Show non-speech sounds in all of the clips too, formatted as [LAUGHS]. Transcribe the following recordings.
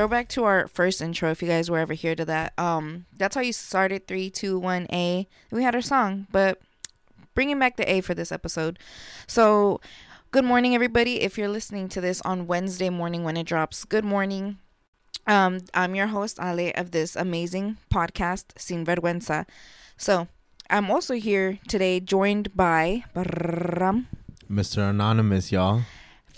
Throwback to our first intro. If you guys were ever here to that, um, that's how you started three, two, one, A. We had our song, but bringing back the A for this episode. So, good morning, everybody. If you're listening to this on Wednesday morning when it drops, good morning. Um, I'm your host Ale of this amazing podcast, Sin Vergüenza. So, I'm also here today, joined by Mr. Anonymous, y'all.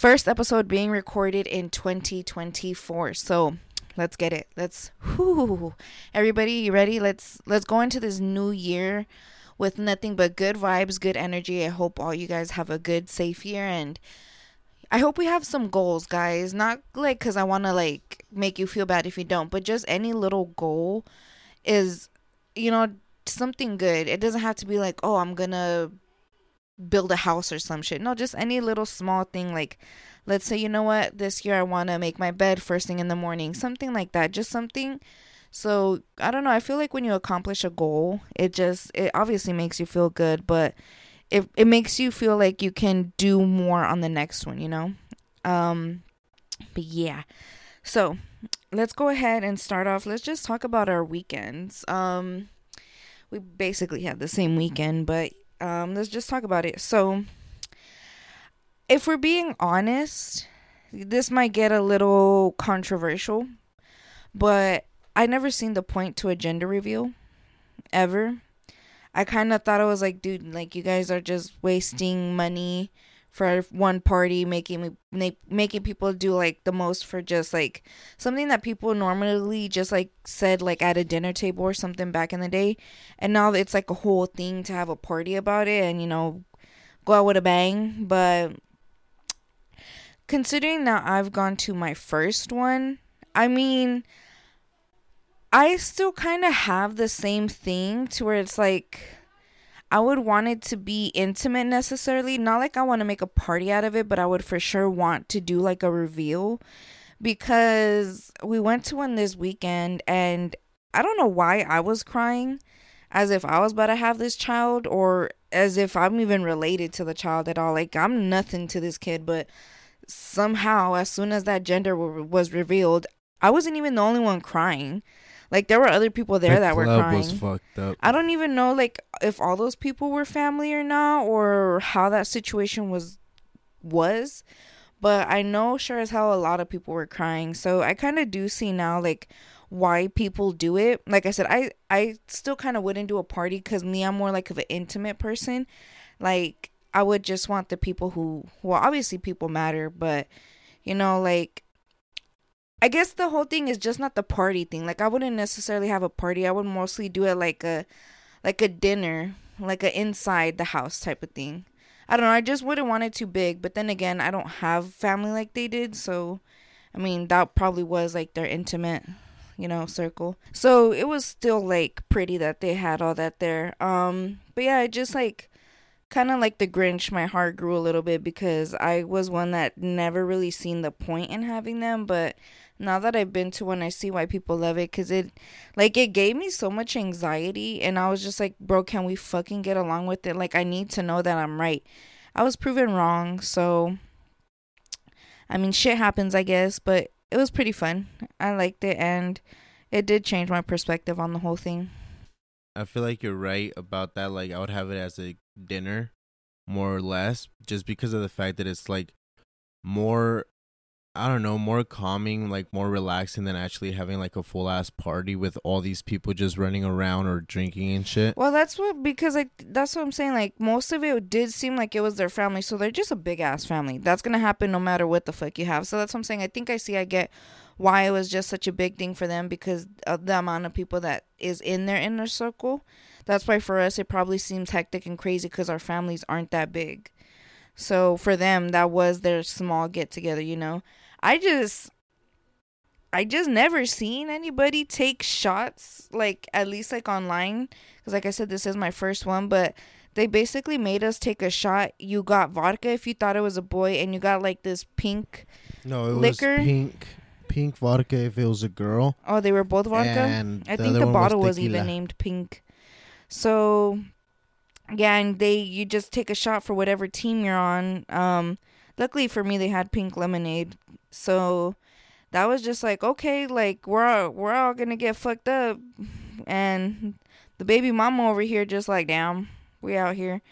First episode being recorded in 2024. So let's get it. Let's whoo. Everybody, you ready? Let's let's go into this new year with nothing but good vibes, good energy. I hope all you guys have a good, safe year and I hope we have some goals, guys. Not like cuz I want to like make you feel bad if you don't, but just any little goal is you know something good. It doesn't have to be like, "Oh, I'm going to build a house or some shit. No, just any little small thing like let's say you know what this year I want to make my bed first thing in the morning, something like that. Just something so, I don't know, I feel like when you accomplish a goal, it just it obviously makes you feel good, but it it makes you feel like you can do more on the next one, you know? Um but yeah. So, let's go ahead and start off. Let's just talk about our weekends. Um we basically had the same weekend, but um, let's just talk about it. So, if we're being honest, this might get a little controversial, but I never seen the point to a gender reveal ever. I kind of thought it was like, dude, like you guys are just wasting money for one party, making me making people do like the most for just like something that people normally just like said like at a dinner table or something back in the day, and now it's like a whole thing to have a party about it and you know go out with a bang. But considering that I've gone to my first one, I mean. I still kind of have the same thing to where it's like I would want it to be intimate necessarily. Not like I want to make a party out of it, but I would for sure want to do like a reveal because we went to one this weekend and I don't know why I was crying as if I was about to have this child or as if I'm even related to the child at all. Like I'm nothing to this kid, but somehow as soon as that gender was revealed, I wasn't even the only one crying. Like there were other people there the that were crying. Was fucked up. I don't even know like if all those people were family or not, or how that situation was was. But I know sure as hell a lot of people were crying. So I kind of do see now like why people do it. Like I said, I I still kind of wouldn't do a party because me, I'm more like of an intimate person. Like I would just want the people who well, obviously people matter, but you know, like I guess the whole thing is just not the party thing. Like I wouldn't necessarily have a party. I would mostly do it like a like a dinner, like a inside the house type of thing. I don't know. I just wouldn't want it too big. But then again, I don't have family like they did, so I mean that probably was like their intimate, you know, circle. So it was still like pretty that they had all that there. Um, but yeah, just like kind of like the Grinch, my heart grew a little bit because I was one that never really seen the point in having them, but now that I've been to one, I see why people love it because it, like, it gave me so much anxiety, and I was just like, bro, can we fucking get along with it? Like, I need to know that I'm right. I was proven wrong, so I mean, shit happens, I guess, but it was pretty fun. I liked it, and it did change my perspective on the whole thing. I feel like you're right about that. Like, I would have it as a dinner, more or less, just because of the fact that it's like more I don't know, more calming, like more relaxing than actually having like a full ass party with all these people just running around or drinking and shit. Well, that's what because like that's what I'm saying. Like most of it did seem like it was their family, so they're just a big ass family. That's gonna happen no matter what the fuck you have. So that's what I'm saying. I think I see. I get why it was just such a big thing for them because of the amount of people that is in their inner circle. That's why for us it probably seems hectic and crazy because our families aren't that big. So for them, that was their small get together, you know. I just I just never seen anybody take shots like at least like online cuz like I said this is my first one but they basically made us take a shot. You got vodka if you thought it was a boy and you got like this pink No, it liquor. was pink pink vodka if it was a girl. Oh, they were both vodka? And I think the bottle was, was even named pink. So yeah, and they you just take a shot for whatever team you're on. Um luckily for me they had pink lemonade so that was just like okay, like we're all, we're all gonna get fucked up, and the baby mama over here just like damn, we out here,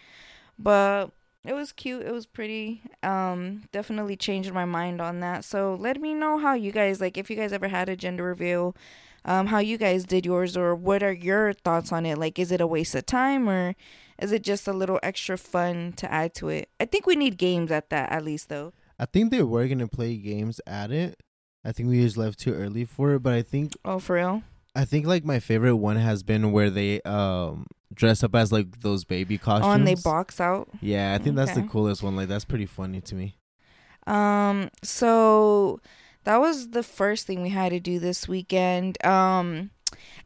but it was cute. It was pretty. Um, definitely changed my mind on that. So let me know how you guys like if you guys ever had a gender reveal, um, how you guys did yours or what are your thoughts on it? Like, is it a waste of time or is it just a little extra fun to add to it? I think we need games at that at least though. I think they were gonna play games at it. I think we just left too early for it, but I think Oh, for real? I think like my favorite one has been where they um dress up as like those baby costumes. Oh, and they box out. Yeah, I think that's the coolest one. Like that's pretty funny to me. Um, so that was the first thing we had to do this weekend. Um,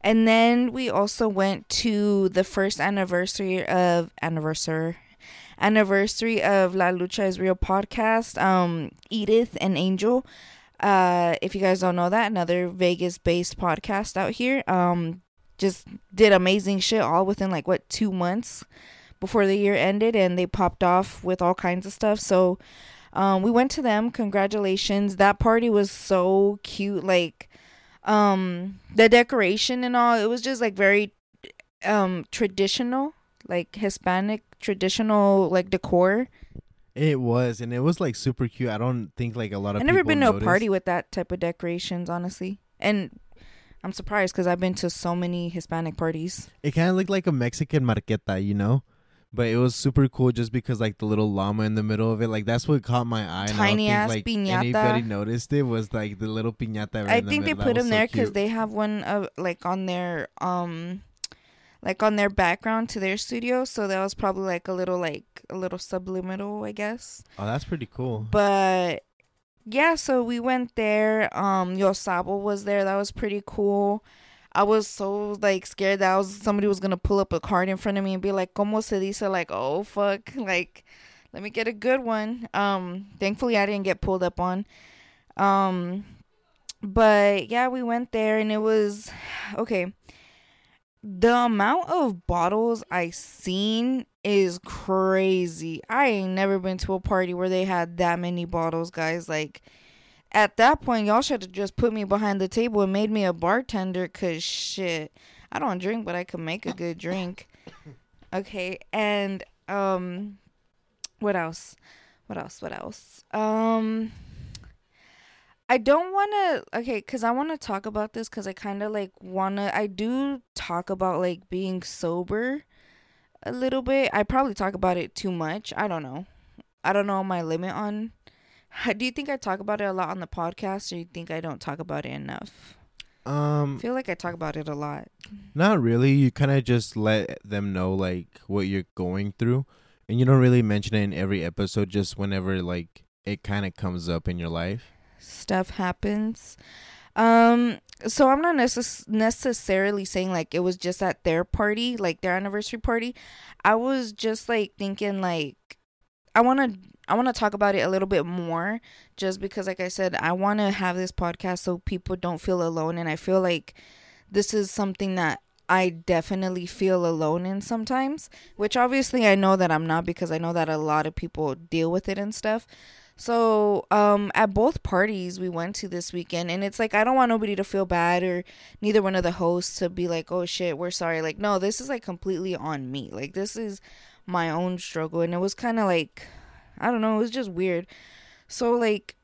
and then we also went to the first anniversary of anniversary anniversary of La Lucha is Real podcast. Um, Edith and Angel. Uh, if you guys don't know that, another Vegas based podcast out here. Um, just did amazing shit all within like what two months before the year ended, and they popped off with all kinds of stuff. So, um, we went to them. Congratulations. That party was so cute. Like, um, the decoration and all, it was just like very, um, traditional, like Hispanic traditional, like decor. It was, and it was like super cute. I don't think like a lot of people. I've never been to a party with that type of decorations, honestly. And I'm surprised because I've been to so many Hispanic parties. It kind of looked like a Mexican marqueta, you know. But it was super cool just because like the little llama in the middle of it, like that's what caught my eye. and I don't Tiny think, ass like, piñata. Anybody noticed it was like the little piñata. Right I in the think they put them so there because they have one of like on their um, like on their background to their studio. So that was probably like a little like a little subliminal, I guess. Oh, that's pretty cool. But yeah, so we went there. Um, Yosabo was there. That was pretty cool. I was so like scared that I was somebody was gonna pull up a card in front of me and be like, "Como se dice?" Like, oh fuck, [LAUGHS] like, let me get a good one. Um, thankfully I didn't get pulled up on. Um, but yeah, we went there and it was [SIGHS] okay. The amount of bottles I seen is crazy. I ain't never been to a party where they had that many bottles, guys. Like at that point, y'all should have just put me behind the table and made me a bartender. Cause shit, I don't drink, but I can make a good drink. [LAUGHS] Okay, and um, what else? What else? What else? Um. I don't want to okay cuz I want to talk about this cuz I kind of like want to I do talk about like being sober a little bit. I probably talk about it too much. I don't know. I don't know my limit on do you think I talk about it a lot on the podcast or you think I don't talk about it enough? Um, I feel like I talk about it a lot. not really. You kind of just let them know like what you're going through, and you don't really mention it in every episode. Just whenever like it kind of comes up in your life. Stuff happens. Um so I'm not necess- necessarily saying like it was just at their party, like their anniversary party. I was just like thinking like I want to I want to talk about it a little bit more just because like I said I want to have this podcast so people don't feel alone and I feel like this is something that I definitely feel alone in sometimes, which obviously I know that I'm not because I know that a lot of people deal with it and stuff. So, um, at both parties we went to this weekend, and it's like I don't want nobody to feel bad or neither one of the hosts to be like, "Oh shit, we're sorry." Like, no, this is like completely on me. Like, this is my own struggle, and it was kind of like, I don't know, it was just weird. So, like,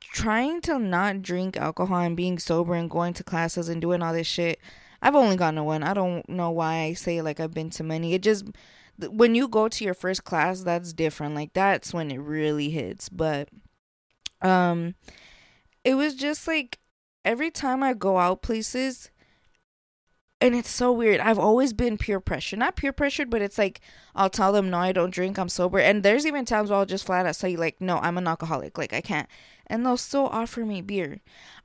trying to not drink alcohol and being sober and going to classes and doing all this shit. I've only gone to one. I don't know why I say like I've been to many. It just when you go to your first class, that's different. Like that's when it really hits. But um it was just like every time I go out places and it's so weird. I've always been peer pressured. Not peer pressured, but it's like I'll tell them no, I don't drink, I'm sober. And there's even times where I'll just flat out say like, no, I'm an alcoholic, like I can't. And they'll still offer me beer.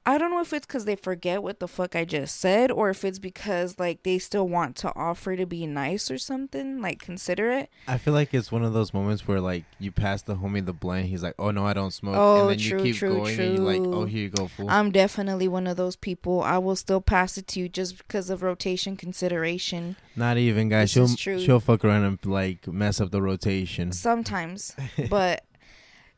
I don't know if it's because they forget what the fuck I just said, or if it's because like they still want to offer to be nice or something, like considerate. I feel like it's one of those moments where like you pass the homie the blunt, he's like, "Oh no, I don't smoke," Oh, and then true, you keep true, going, and you're like, oh, true. "Oh, here you go, fool." I'm definitely one of those people. I will still pass it to you just because of rotation consideration. Not even, guys. This She'll true. she'll fuck around and like mess up the rotation. Sometimes, but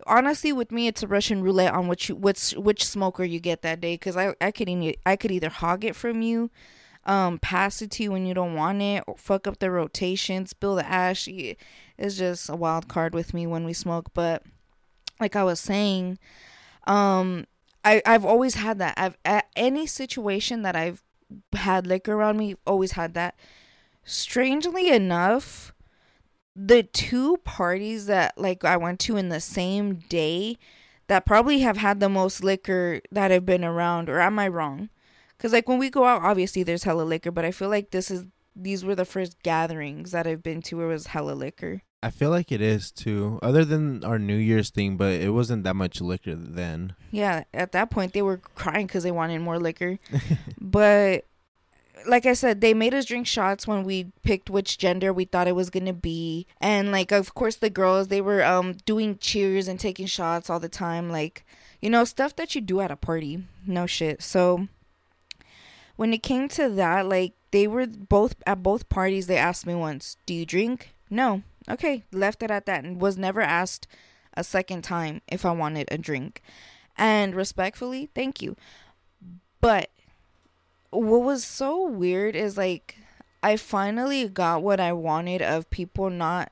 honestly with me it's a Russian roulette on which you, which which smoker you get that day because I I could e- I could either hog it from you, um, pass it to you when you don't want it, or fuck up the rotation, spill the ash. It's just a wild card with me when we smoke. But like I was saying, um, I I've always had that. I've at any situation that I've had liquor around me, always had that. Strangely enough, the two parties that like I went to in the same day that probably have had the most liquor that have been around, or am I wrong? Because like when we go out, obviously there's hella liquor, but I feel like this is these were the first gatherings that I've been to where it was hella liquor. I feel like it is too. Other than our New Year's thing, but it wasn't that much liquor then. Yeah, at that point they were crying because they wanted more liquor, [LAUGHS] but like I said, they made us drink shots when we picked which gender we thought it was gonna be, and like of course the girls they were um doing cheers and taking shots all the time, like you know stuff that you do at a party. No shit. So when it came to that, like they were both at both parties. They asked me once, "Do you drink?" No. Okay, left it at that, and was never asked a second time if I wanted a drink. And respectfully, thank you. But what was so weird is like I finally got what I wanted of people not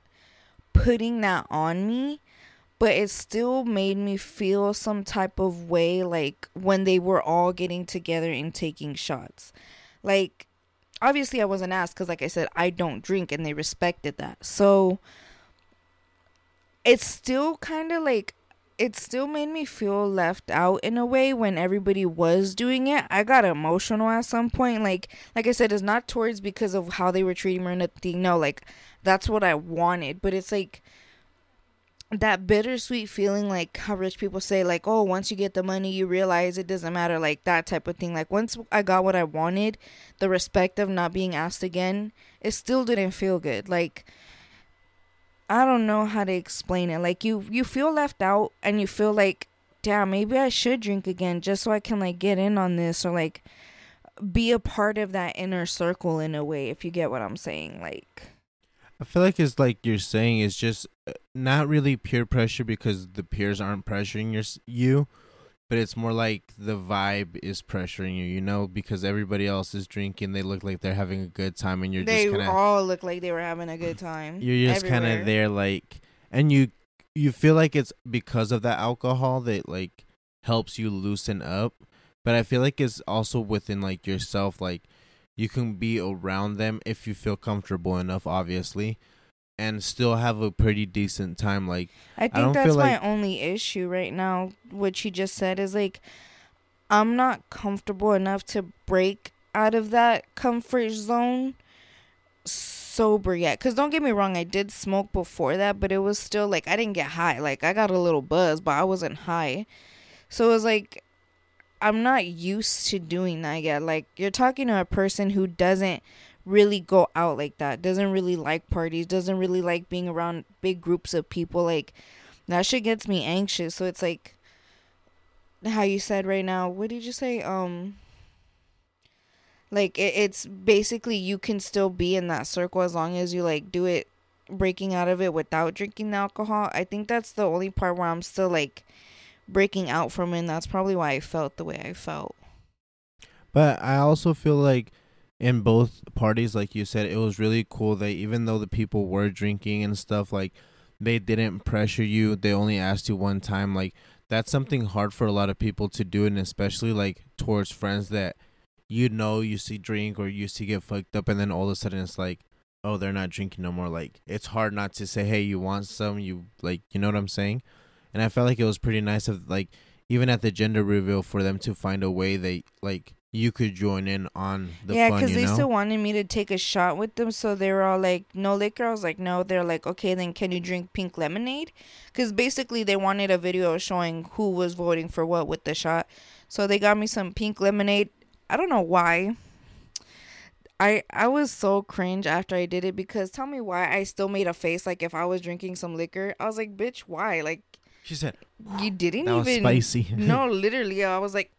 putting that on me, but it still made me feel some type of way like when they were all getting together and taking shots. Like obviously I wasn't asked cuz like I said I don't drink and they respected that. So it's still kind of like it still made me feel left out in a way when everybody was doing it. I got emotional at some point. Like like I said, it's not towards because of how they were treating me or nothing. No, like that's what I wanted. But it's like that bittersweet feeling like how rich people say like oh once you get the money you realize it doesn't matter like that type of thing like once i got what i wanted the respect of not being asked again it still didn't feel good like I don't know how to explain it. Like you you feel left out and you feel like damn, maybe I should drink again just so I can like get in on this or like be a part of that inner circle in a way if you get what I'm saying. Like I feel like it's like you're saying it's just uh, not really peer pressure because the peers aren't pressuring your you, but it's more like the vibe is pressuring you, you know, because everybody else is drinking, they look like they're having a good time, and you're they just kind of all look like they were having a good time. you're just kind of there, like, and you you feel like it's because of the alcohol that like helps you loosen up, but I feel like it's also within like yourself, like you can be around them if you feel comfortable enough, obviously. And still have a pretty decent time. Like I think don't that's my like- only issue right now. What she just said is like, I'm not comfortable enough to break out of that comfort zone sober yet. Because don't get me wrong, I did smoke before that, but it was still like I didn't get high. Like I got a little buzz, but I wasn't high. So it was like, I'm not used to doing that yet. Like you're talking to a person who doesn't really go out like that, doesn't really like parties, doesn't really like being around big groups of people. Like that shit gets me anxious. So it's like how you said right now. What did you say? Um like it, it's basically you can still be in that circle as long as you like do it breaking out of it without drinking alcohol. I think that's the only part where I'm still like breaking out from it and that's probably why I felt the way I felt. But I also feel like in both parties, like you said, it was really cool that even though the people were drinking and stuff, like they didn't pressure you. They only asked you one time. Like that's something hard for a lot of people to do, and especially like towards friends that you know you see drink or you see get fucked up, and then all of a sudden it's like, oh, they're not drinking no more. Like it's hard not to say, hey, you want some? You like, you know what I'm saying? And I felt like it was pretty nice of like even at the gender reveal for them to find a way they like you could join in on the yeah, because they know? still wanted me to take a shot with them, so they were all like, "No liquor." I was like, "No." They're like, "Okay, then can you drink pink lemonade?" Because basically they wanted a video showing who was voting for what with the shot. So they got me some pink lemonade. I don't know why. I I was so cringe after I did it because tell me why I still made a face like if I was drinking some liquor. I was like, "Bitch, why?" Like she said you didn't that was even spicy. no, [LAUGHS] literally, I was like,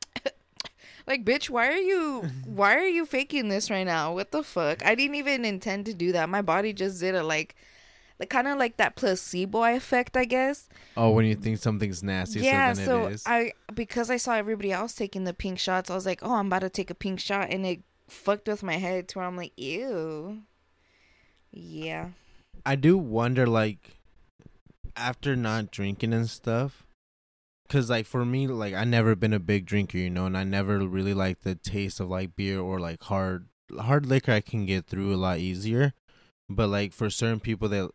like, bitch, why are you, why are you faking this right now? What the fuck? I didn't even intend to do that. My body just did it. Like, the kind of like that placebo effect, I guess. Oh, when you think something's nasty, yeah, so, so it is. I because I saw everybody else taking the pink shots, I was like, oh, I'm about to take a pink shot, and it fucked with my head to where I'm like, ew. Yeah. I do wonder, like, after not drinking and stuff, because, like, for me, like, I never been a big drinker, you know, and I never really like the taste of, like, beer or, like, hard, hard liquor I can get through a lot easier. But, like, for certain people that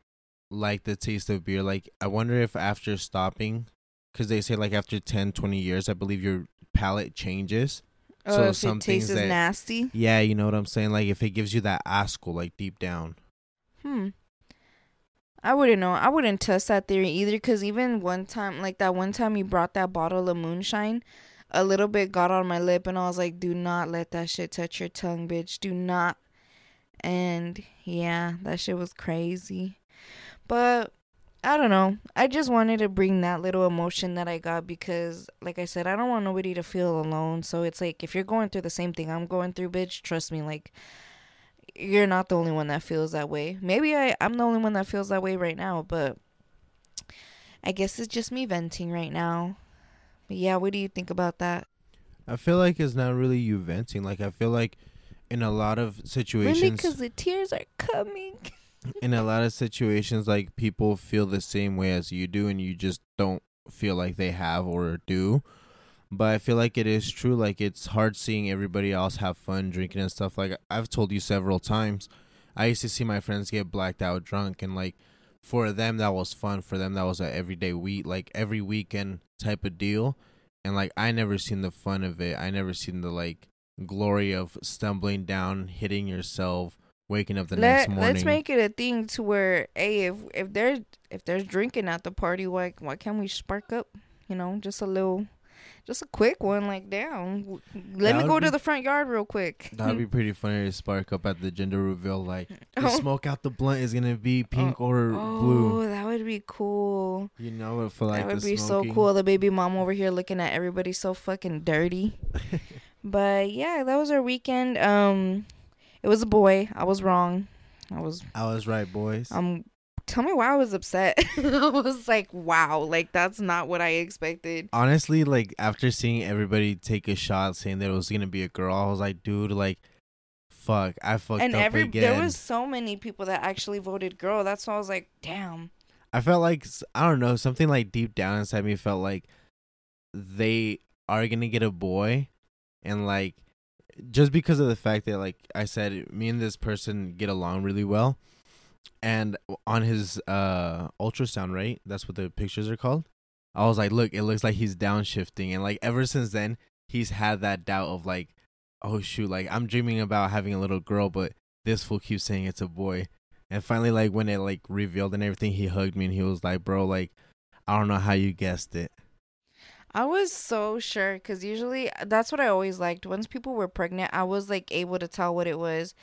like the taste of beer, like, I wonder if after stopping, because they say, like, after 10, 20 years, I believe your palate changes. Oh, So if some it tastes that- nasty. Yeah, you know what I'm saying? Like, if it gives you that asco, like, deep down. Hmm. I wouldn't know. I wouldn't test that theory either because even one time, like that one time you brought that bottle of moonshine, a little bit got on my lip and I was like, do not let that shit touch your tongue, bitch. Do not. And yeah, that shit was crazy. But I don't know. I just wanted to bring that little emotion that I got because, like I said, I don't want nobody to feel alone. So it's like, if you're going through the same thing I'm going through, bitch, trust me, like, you're not the only one that feels that way. Maybe I, I'm the only one that feels that way right now, but I guess it's just me venting right now. But yeah, what do you think about that? I feel like it's not really you venting. Like, I feel like in a lot of situations. Really, because the tears are coming. [LAUGHS] in a lot of situations like people feel the same way as you do and you just don't feel like they have or do but i feel like it is true like it's hard seeing everybody else have fun drinking and stuff like i've told you several times i used to see my friends get blacked out drunk and like for them that was fun for them that was a everyday week like every weekend type of deal. And like i never seen the fun of it. I never seen the like glory of stumbling down hitting yourself waking up the next morning. let's make it a thing to where, hey, if if there's if there's drinking at the party, why why can't we spark up? You know, just a little, just a quick one. Like, damn, w- let That me go to the front yard real quick. That'd be [LAUGHS] pretty funny to spark up at the gender reveal. Like the Oh. smoke out the blunt is gonna be pink or blue. Oh, that would be cool. You know it for like that would be smoking. so cool. The baby mom over here looking at everybody so fucking dirty. [LAUGHS] but yeah, that was our weekend. Um, it was a boy. I was wrong. I was I was right, boys. um. Tell me why I was upset. [LAUGHS] I was like, wow, like that's not what I expected. Honestly, like after seeing everybody take a shot saying that it was gonna be a girl, I was like, dude, like, fuck, I fucked up. and up every again. there was so many people that actually voted girl. That's why I was like, damn. I felt like I don't know something like deep down inside me felt like they are gonna get a boy, and like just because of the fact that like I said, me and this person get along really well, and on his uh ultrasound, right? That's what the pictures are called. I was like, look, it looks like he's downshifting, and like ever since then, he's had that doubt of like, oh shoot, like I'm dreaming about having a little girl, but this fool keeps saying it's a boy. And finally, like when it like revealed and everything, he hugged me and he was like, "Bro, like, I don't know how you guessed it." I was so sure because usually that's what I always liked. Once people were pregnant, I was like able to tell what it was.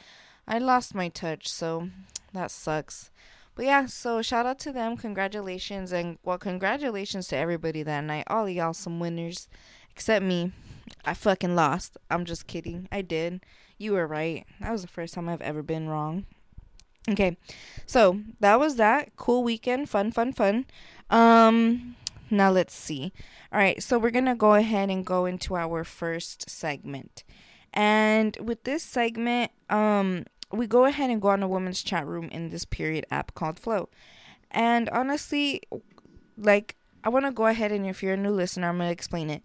I lost my touch, so that sucks. But yeah, so shout out to them. Congratulations. And well, congratulations to everybody that night. All of y'all some winners, except me. I fucking lost. I'm just kidding. I did. You were right. That was the first time I've ever been wrong. Okay. So that was that. Cool weekend. Fun, fun, fun. Um, now let's see. All right, so we're going to go ahead and go into our first segment. And with this segment, um we go ahead and go on a women's chat room in this period app called Flow. And honestly, like I want to go ahead and if you're a new listener, I'm going to explain it.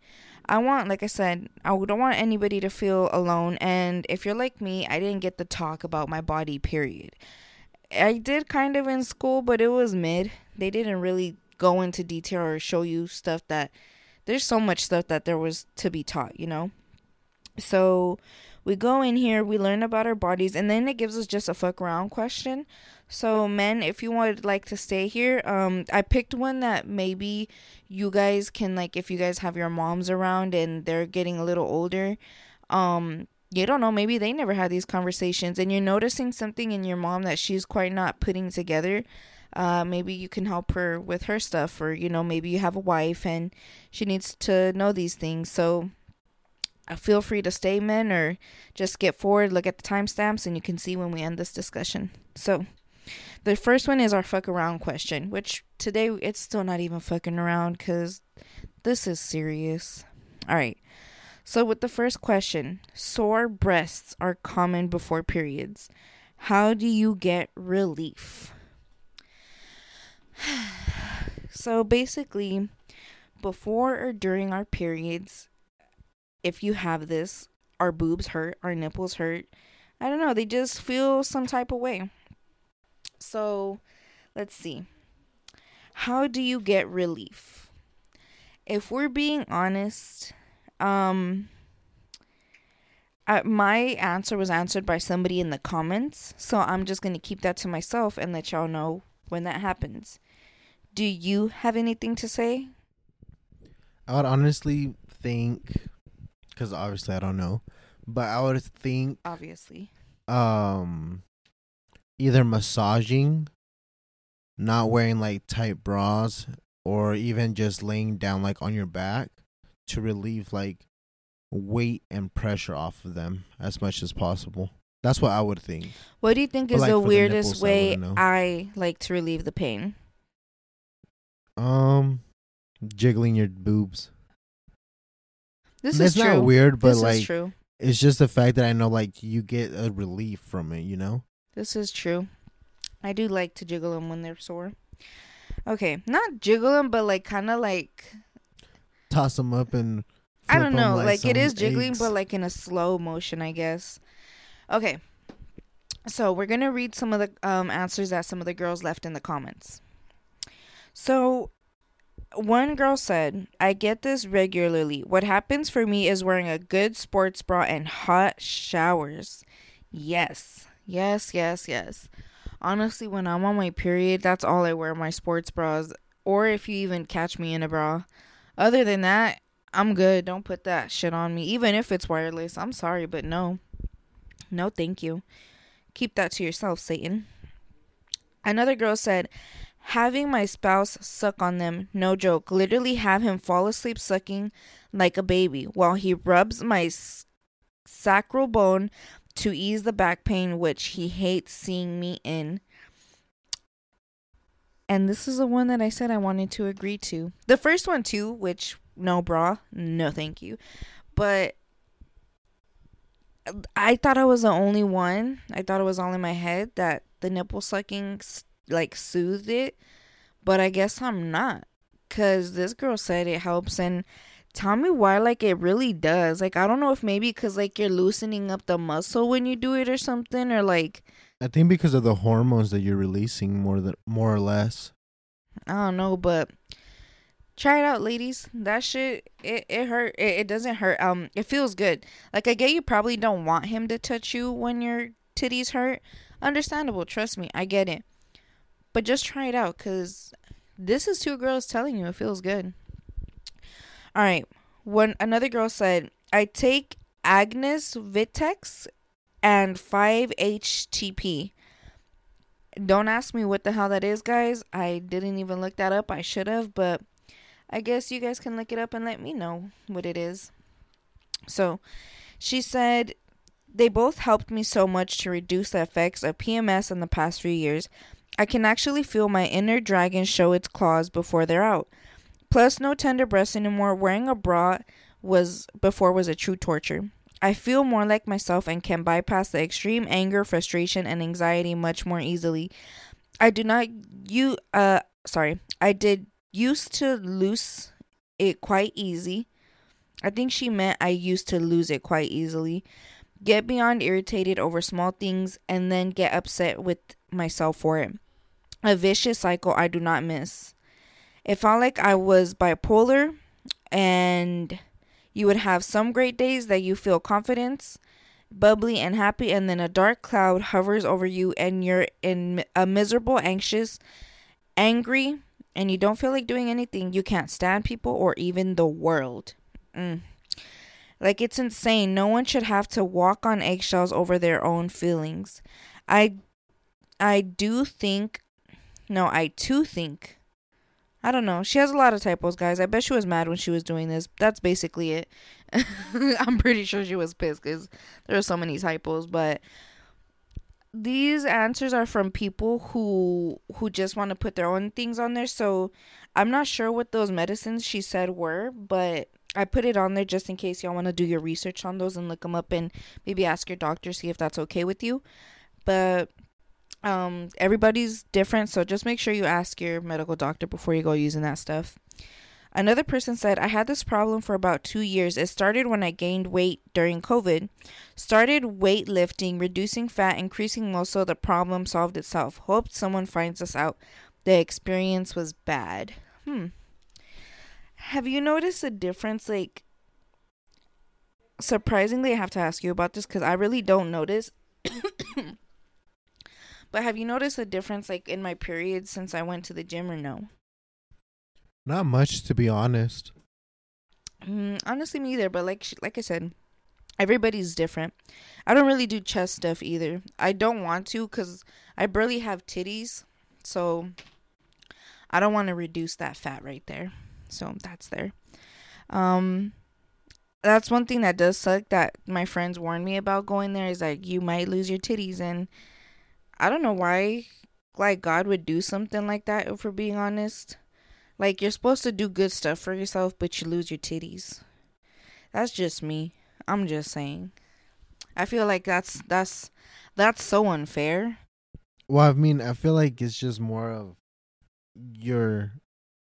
I want, like I said, I don't want anybody to feel alone. And if you're like me, I didn't get the talk about my body, period. I did kind of in school, but it was mid. They didn't really go into detail or show you stuff that there's so much stuff that there was to be taught, you know? So we go in here, we learn about our bodies, and then it gives us just a fuck around question. So men, if you would like to stay here, um, I picked one that maybe you guys can like if you guys have your moms around and they're getting a little older, um, you don't know, maybe they never had these conversations and you're noticing something in your mom that she's quite not putting together. Uh, maybe you can help her with her stuff, or you know, maybe you have a wife and she needs to know these things. So feel free to stay, men, or just get forward, look at the timestamps, and you can see when we end this discussion. So, The first one is our fuck around question, which today it's still not even fucking around because this is serious. All right. So, with the first question, sore breasts are common before periods. How do you get relief? [SIGHS] so, basically, before or during our periods, if you have this, our boobs hurt, our nipples hurt. I don't know, they just feel some type of way. So, let's see. How do you get relief? If we're being honest, um I, my answer was answered by somebody in the comments, so I'm just going to keep that to myself and let y'all know when that happens. Do you have anything to say? I would honestly think, because obviously I don't know, but I would think Obviously. um either massaging, not wearing like tight bras, or even just laying down like on your back to relieve like weight and pressure off of them as much as possible. That's what I would think. What do you think But, is like, the the weirdest nipples, I way wouldn't. I like to relieve the pain? Um, jiggling your boobs. This is true. not weird, but this like is true. it's just the fact that I know like you get a relief from it. You know. This is true. I do like to jiggle them when they're sore. Okay, not jiggle them, but like kind of like Toss them up and. I don't know, like, it some is jiggling, eggs. but like in a slow motion, I guess. Okay, so we're gonna read some of the um answers that some of the girls left in the comments. So, one girl said, "I get this regularly. What happens for me is wearing a good sports bra and hot showers." Yes, yes, yes, yes. Honestly, when I'm on my period, that's all I wear my sports bras, or if you even catch me in a bra. Other than that, I'm good. Don't put that shit on me. Even if it's wireless. I'm sorry, but no. No, thank you. Keep that to yourself, Satan. Another girl said, having my spouse suck on them, no joke. Literally have him fall asleep sucking like a baby while he rubs my sacral bone to ease the back pain, which he hates seeing me in. And this is the one that I said I wanted to agree to. The first one too, which no bra, no thank you. But I thought I was the only one. I thought it was all in my head that the nipple sucking like soothed it, but I guess I'm not. Cause this girl said it helps and tell me why like it really does. Like I don't know if maybe cuz like you're loosening up the muscle when you do it or something or like I think because of the hormones that you're releasing more than more or less. I don't know, but try it out, ladies. That shit, it, it hurt. It, it doesn't hurt. Um, it feels good. Like I get you probably don't want him to touch you when your titties hurt. Understandable. Trust me, I get it. But just try it out, cause this is two girls telling you it feels good. All right. When another girl said, "I take Agnus Vitex and 5-HTP." Don't ask me what the hell that is, guys. I didn't even look that up. I should have, but I guess you guys can look it up and let me know what it is. So, she said they both helped me so much to reduce the effects of PMS in the past few years. I can actually feel my inner dragon show its claws before they're out. Plus, no tender breasts anymore. Wearing a bra was before was a true torture. I feel more like myself and can bypass the extreme anger, frustration, and anxiety much more easily. I do not you uh sorry. I did used to lose it quite easy. I think she meant I used to lose it quite easily. Get beyond irritated over small things and then get upset with myself for it. A vicious cycle I do not miss. It felt like I was bipolar and you would have some great days that you feel confidence, bubbly and happy and then a dark cloud hovers over you and you're in a miserable, anxious, angry and you don't feel like doing anything. You can't stand people or even the world. Mm. Like it's insane. No one should have to walk on eggshells over their own feelings. I I do think no, I too think I don't know. She has a lot of typos, guys. I bet she was mad when she was doing this. That's basically it. [LAUGHS] I'm pretty sure she was pissed because there are so many typos. But these answers are from people who who just want to put their own things on there. So I'm not sure what those medicines she said were, but I put it on there just in case y'all want to do your research on those and look them up and maybe ask your doctor see if that's okay with you. But um everybody's different, so just make sure you ask your medical doctor before you go using that stuff. Another person said, I had this problem for about two years. It started when I gained weight during COVID. Started weightlifting, reducing fat, increasing muscle. The problem solved itself. Hoped someone finds us out. The experience was bad. Hmm. Have you noticed a difference? Like, surprisingly, I have to ask you about this because I really don't notice. But have you noticed a difference, like, in my periods since I went to the gym or no? Not much, to be honest. Mm, honestly, me either. But like like I said, everybody's different. I don't really do chest stuff either. I don't want to because I barely have titties, so I don't want to reduce that fat right there. So that's there. Um, that's one thing that does suck that my friends warned me about going there is like you might lose your titties and I don't know why like God would do something like that if we're being honest. Like you're supposed to do good stuff for yourself, but you lose your titties. That's just me. I'm just saying. I feel like that's that's that's so unfair. Well, I mean, I feel like it's just more of you're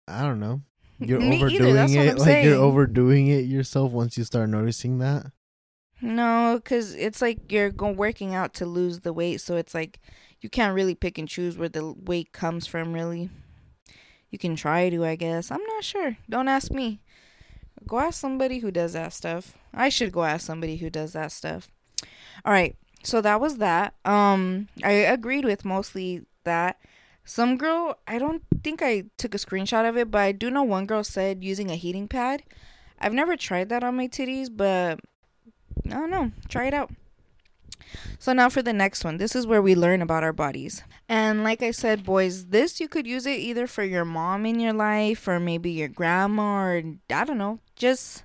I don't know. You're overdoing it. Like saying. you're overdoing it yourself once you start noticing that. No, because it's like you're go working out to lose the weight, so it's like you can't really pick and choose where the weight comes from. Really, you can try to, I guess. I'm not sure. Don't ask me. Go ask somebody who does that stuff. I should go ask somebody who does that stuff. All right, so that was that. Um, I agreed with mostly that. Some girl, I don't think I took a screenshot of it, but I do know one girl said using a heating pad. I've never tried that on my titties, but I don't know. Try it out. So now for the next one. This is where we learn about our bodies. And like I said, boys, this you could use it either for your mom in your life or maybe your grandma or I don't know. Just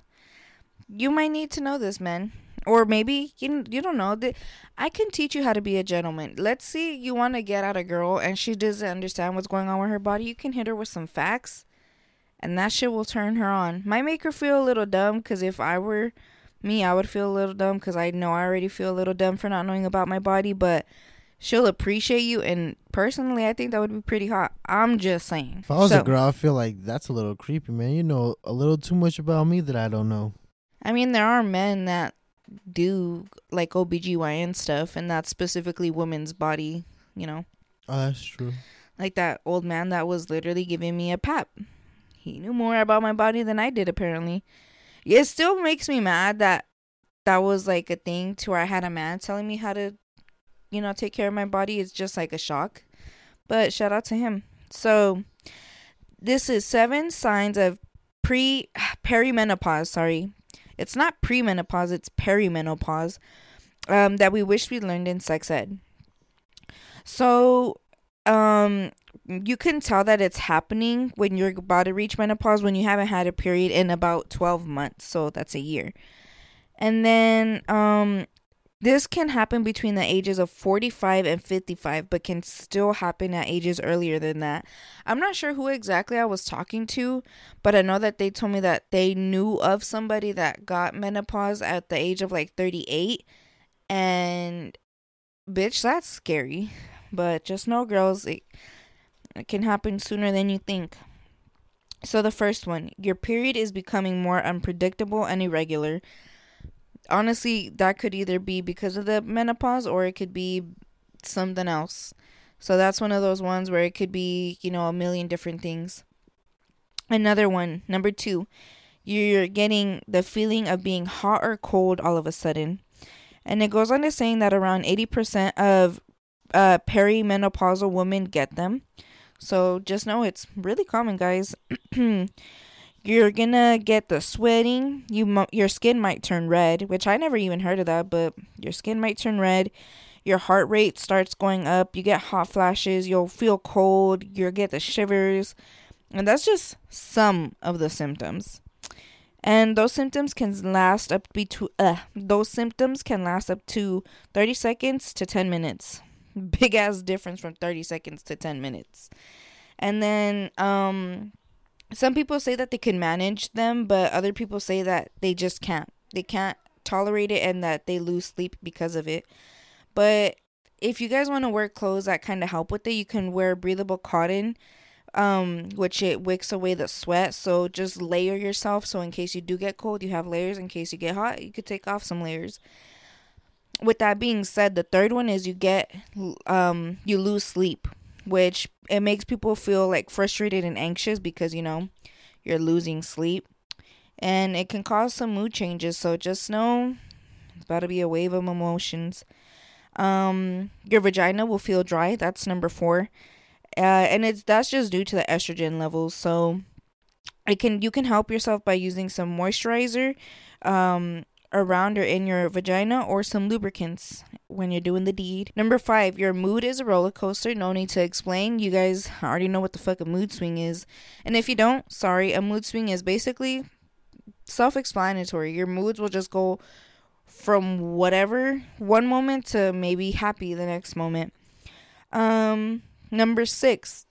you might need to know this, man. Or maybe you you don't know that I can teach you how to be a gentleman. Let's see you want to get at a girl and she doesn't understand what's going on with her body. You can hit her with some facts and that shit will turn her on. Might make her feel a little dumb cuz if I were me, I would feel a little dumb because I know I already feel a little dumb for not knowing about my body, but she'll appreciate you. And personally, I think that would be pretty hot. I'm just saying. If I was So, a girl, I feel like that's a little creepy, man. You know a little too much about me that I don't know. I mean, there are men that do like OBGYN stuff, and that's specifically women's body, you know, Oh, that's true. like that old man that was literally giving me a pap. He knew more about my body than I did, apparently. It still makes me mad that that was like a thing to where I had a man telling me how to, you know, take care of my body. It's just like a shock. But shout out to him. So, this is seven signs of pre [SIGHS] perimenopause. Sorry, it's not premenopause. It's perimenopause. Um, that we wish we learned in sex ed. So, um, you can tell that it's happening when you're about to reach menopause when you haven't had a period in about 12 months so that's a year. And then um this can happen between the ages of 45 and 55 but can still happen at ages earlier than that. I'm not sure who exactly i was talking to but i know that they told me that they knew of somebody that got menopause at the age of like 38 and bitch that's scary. But just know girls it can happen sooner than you think. So, the first one your period is becoming more unpredictable and irregular. Honestly, that could either be because of the menopause or it could be something else. So, that's one of those ones where it could be, you know, a million different things. Another one, number two, you're getting the feeling of being hot or cold all of a sudden. And it goes on to saying that around 80% of uh, perimenopausal women get them. So just know it's really common, guys. [CLEARS THROAT] You're gonna get the sweating. You mo- your skin might turn red, which I never even heard of that, but your skin might turn red. Your heart rate starts going up. You get hot flashes. You'll feel cold. You'll get the shivers, and that's just some of the symptoms. And those symptoms can last up to uh, those symptoms can last up to 30 seconds to 10 minutes. [LAUGHS] big ass difference from 30 seconds to 10 minutes. And then um some people say that they can manage them, but other people say that they just can't. They can't tolerate it and that they lose sleep because of it. But if you guys want to wear clothes that kind of help with it, you can wear breathable cotton um which it wicks away the sweat so just layer yourself so in case you do get cold you have layers in case you get hot you could take off some layers with that being said the third one is you get um you lose sleep which it makes people feel like frustrated and anxious because you know you're losing sleep. And it can cause some mood changes so just know it's about to be a wave of emotions. Um your vagina will feel dry. That's number four. Uh, and it's that's just due to the estrogen levels so it can you can help yourself by using some moisturizer um around or in your vagina or some lubricants when you're doing the deed. Number five, your mood is a roller coaster. No need to explain. You guys already know what the fuck a mood swing is. And if you don't, sorry, a mood swing is basically self explanatory. Your moods will just go from whatever one moment to maybe happy the next moment. Um, number six,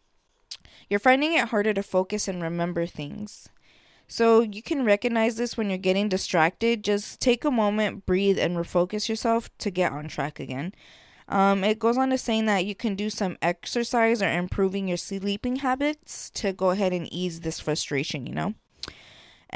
you're finding it harder to focus and remember things. So you can recognize this when you're getting distracted. Just take a moment, breathe, and refocus yourself to get on track again. Um, it goes on to saying that you can do some exercise or improving your sleeping habits to go ahead and ease this frustration, you know?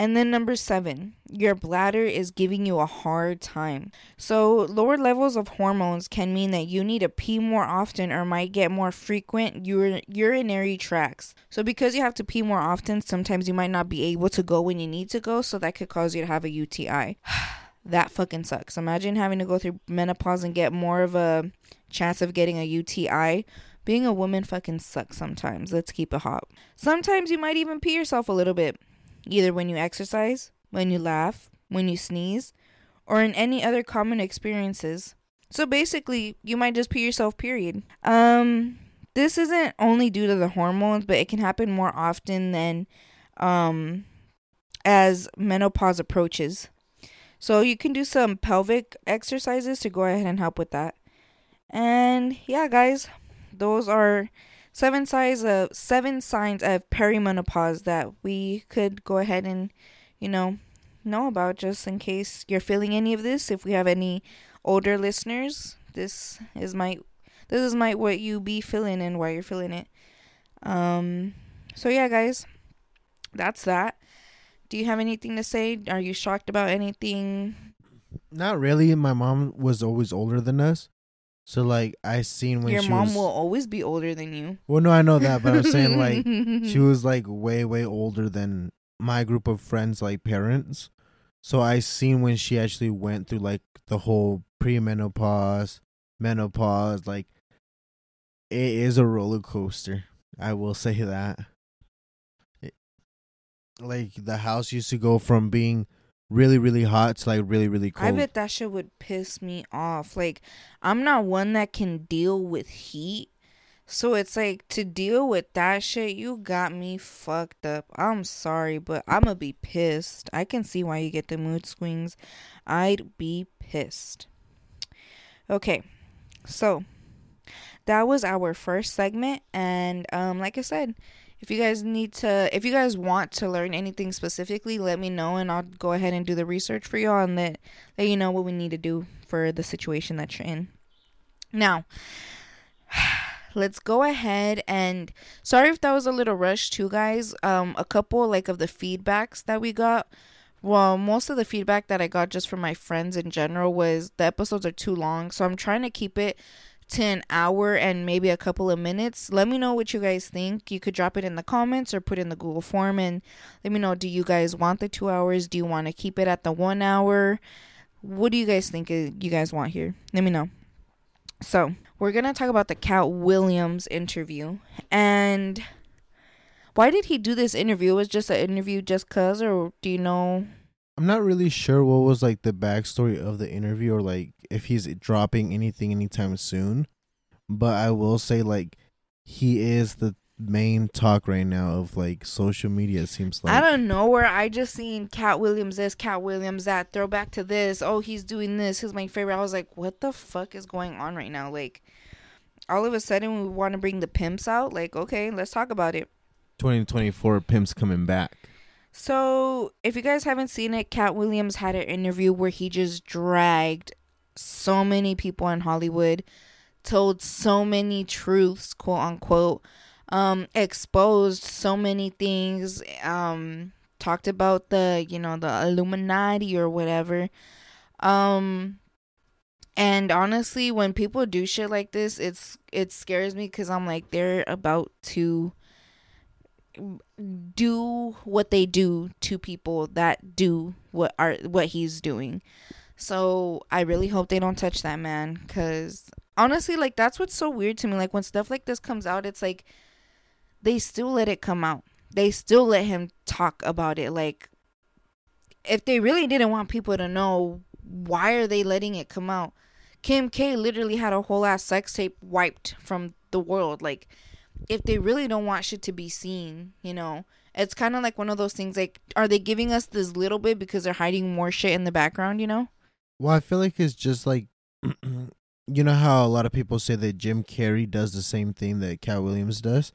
And then number seven, your bladder is giving you a hard time. So, lower levels of hormones can mean that you need to pee more often or might get more frequent ur- urinary tracts. So, because you have to pee more often, sometimes you might not be able to go when you need to go. So, that could cause you to have a UTI. [SIGHS] that fucking sucks. Imagine having to go through menopause and get more of a chance of getting a UTI. Being a woman fucking sucks sometimes. Let's keep it hot. Sometimes you might even pee yourself a little bit either when you exercise, when you laugh, when you sneeze, or in any other common experiences. So basically, you might just pee yourself, period. Um, this isn't only due to the hormones, but it can happen more often than um, as menopause approaches. So you can do some pelvic exercises to go ahead and help with that. And yeah, guys, those are seven signs of seven signs of perimenopause that we could go ahead and you know know about just in case you're feeling any of this. If we have any older listeners this is my this is my what you be feeling and why you're feeling it. Um so yeah guys that's that. Do you have anything to say? Are you shocked about anything? Not really. My mom was always older than us so like I seen when your mom was, will always be older than you. Well, no, I know that, but I'm saying like she [LAUGHS] was like way way older than my group of friends, like parents. So I seen when she actually went through like the whole premenopause, menopause, like it is a roller coaster. I will say that. It, like the house used to go from being really really hot to like really really cold. I bet that shit would piss me off. Like I'm not one that can deal with heat. So it's like to deal with that shit, you got me fucked up. I'm sorry, but I'm gonna be pissed. I can see why you get the mood swings. I'd be pissed. Okay. So that was our first segment and um like I said, if you guys need to if you guys want to learn anything specifically let me know and i'll go ahead and do the research for y'all and let, let you know what we need to do for the situation that you're in. Now [SIGHS] let's go ahead and sorry if that was a little rush too guys. Um a couple like of the feedbacks that we got well most of the feedback that i got just from my friends in general was the episodes are too long so i'm trying to keep it to an hour and maybe a couple of minutes. Let me know what you guys think. You could drop it in the comments or put in the Google form and let me know do you guys want the 2 hours? Do you want to keep it at the 1 hour? What do you guys think you guys want here? Let me know. So, we're going to talk about the Katt Williams interview and why did he do this interview? It was just an interview just cuz or do you know I'm not really sure what was like the backstory of the interview or like if he's dropping anything anytime soon. But I will say like he is the main talk right now of like social media. It seems like I don't know where I just seen Katt Williams this, Katt Williams that. Throwback to this. Oh, he's doing this. He's my favorite. I was like, what the fuck is going on right now? Like, all of a sudden we want to bring the pimps out. Like, okay, let's talk about it. 2024 pimps coming back. So, if you guys haven't seen it, Katt Williams had an interview where he just dragged so many people in Hollywood, told so many truths, quote unquote, um, exposed so many things, um, talked about the, you know, the Illuminati or whatever. Um, and honestly, when people do shit like this, it's it scares me because I'm like they're about to do what they do to people that do what are what he's doing. So I really hope they don't touch that man cuz honestly like that's what's so weird to me like when stuff like this comes out it's like they still let it come out. They still let him talk about it like if they really didn't want people to know why are they letting it come out? Kim K literally had a whole ass sex tape wiped from the world like if they really don't want shit to be seen, you know, it's kind of like one of those things like, are they giving us this little bit because they're hiding more shit in the background, you know? Well, I feel like it's just like, [CLEARS THROAT] you know how a lot of people say that Jim Carrey does the same thing that Katt Williams does,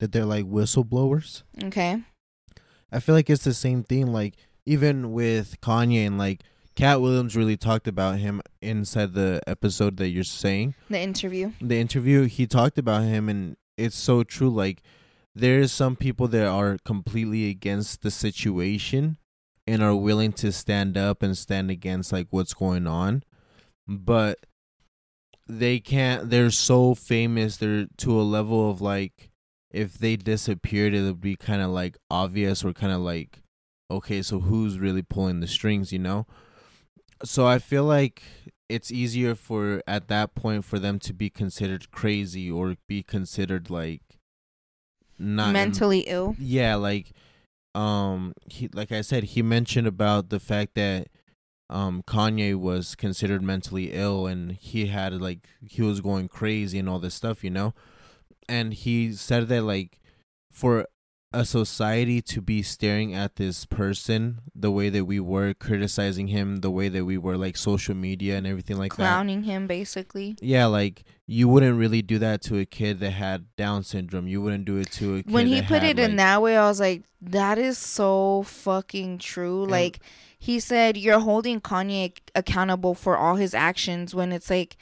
that they're like whistleblowers. Okay. I feel like it's the same thing. Like even with Kanye and like Katt Williams really talked about him inside the episode that you're saying. The interview. The interview, he talked about him, and it's so true. Like there's some people that are completely against the situation and are willing to stand up and stand against like what's going on, but they can't. They're so famous. They're to a level of like if they disappeared, it would be kind of like obvious or kind of like okay, so who's really pulling the strings, you know? So I feel like it's easier for at that point for them to be considered crazy or be considered like not mentally ill. Yeah, like um he like I said he mentioned about the fact that um Kanye was considered mentally ill and he had like he was going crazy and all this stuff, you know? And he said that like for a society to be staring at this person the way that we were criticizing him the way that we were like social media and everything like clowning that. Clowning him basically. Yeah like you wouldn't really do that to a kid that had down syndrome. You wouldn't do it to a kid when he put had, it like, in that way i was like that is so fucking true. And, like he said you're holding kanye accountable for all his actions when it's like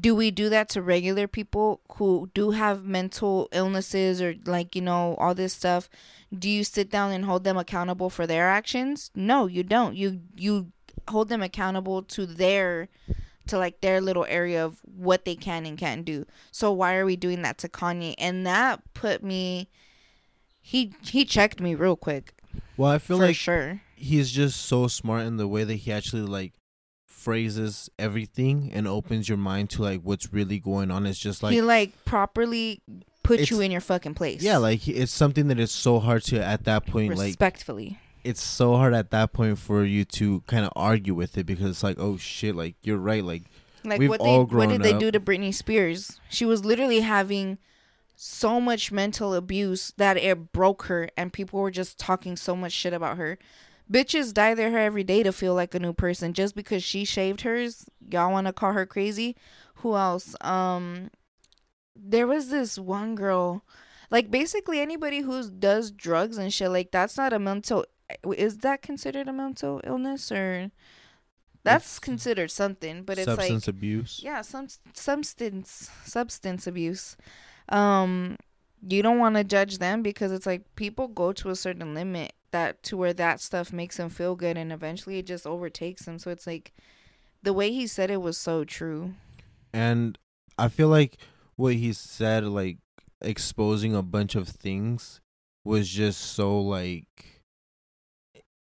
do we do that to regular people who do have mental illnesses or like you know all this stuff? Do you sit down and hold them accountable for their actions? No you don't. You you hold them accountable to their to like their little area of what they can and can't do. So why are we doing that to kanye? And that put me he he checked me real quick. Well i feel like sure. he's just so smart in the way that he actually like phrases everything and opens your mind to like what's really going on. It's just like he like properly puts you in your fucking place. Yeah, like it's something that is so hard to at that point respectfully. like respectfully. It's so hard at that point for you to kind of argue with it because it's like, oh shit, like you're right, like like what they what did they do to Britney Spears? She was literally having so much mental abuse that it broke her and people were just talking so much shit about her Bitches dye their hair every day to feel like a new person. Just because she shaved hers, y'all want to call her crazy? Who else? Um, there was this one girl, like basically anybody who does drugs and shit, like that's not a mental. Is that considered a mental illness or? That's it's considered something, but it's substance like substance abuse. Yeah, some substance substance abuse. Um, you don't want to judge them because it's like people go to a certain limit that to where that stuff makes him feel good and eventually it just overtakes him. So it's like the way he said it was so true. And i feel like what he said like exposing a bunch of things was just so like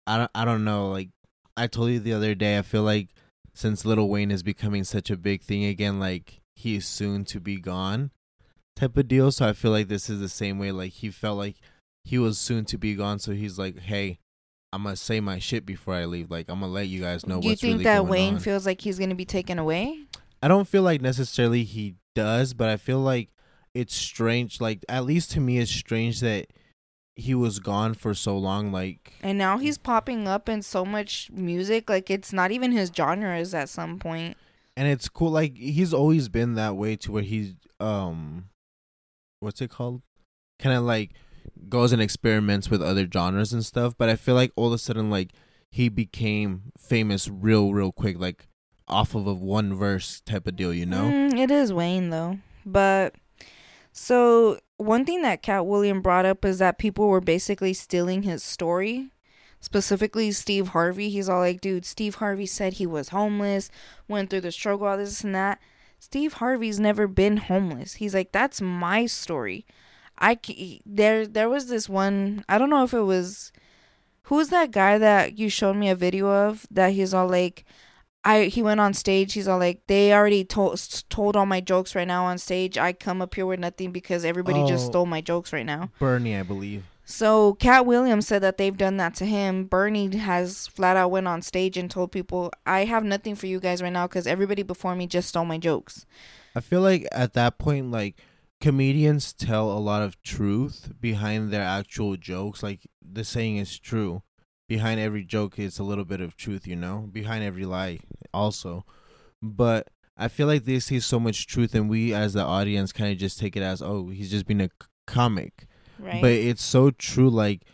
i don't i don't know like i told you the other day i feel like since little Wayne is becoming such a big thing again like he's soon to be gone type of deal. So i feel like this is the same way like he felt like he was soon to be gone, so he's like, "Hey, I'm gonna say my shit before I leave. Like, I'm gonna let you guys know." Do you think really that Wayne on. feels like he's gonna be taken away? I don't feel like necessarily he does, but I feel like it's strange. Like, at least to me, it's strange that he was gone for so long. Like, and now he's popping up in so much music. Like, it's not even his genres at some point. and it's cool. Like he's always been that way to where he's um, what's it called? Kind of like goes and experiments with other genres and stuff. But I feel like all of a sudden, like he became famous real, real quick, like off of a one verse type of deal. You know? Mm, it is Wayne though, but so one thing that Katt William brought up is that people were basically stealing his story. Specifically, Steve Harvey. He's all like, dude, Steve Harvey said he was homeless, went through the struggle, all this and that. Steve Harvey's never been homeless. He's like, that's my story. I there there was this one. I don't know if it was who's that guy that you showed me a video of that he's all like I he went on stage. He's all like, they already told told all my jokes right now on stage. I come up here with nothing because everybody oh, just stole my jokes right now. Bernie, I believe. So Katt Williams said that they've done that to him. Bernie has flat out went on stage and told people, "I have nothing for you guys right now because everybody before me just stole my jokes." I feel like at that point, like comedians tell a lot of truth behind their actual jokes. Like the saying is true behind every joke is a little bit of truth, you know, behind every lie also. But I feel like they see so much truth, and we as the audience kind of just take it as, oh, he's just being a comic. Right. But it's so true. Like,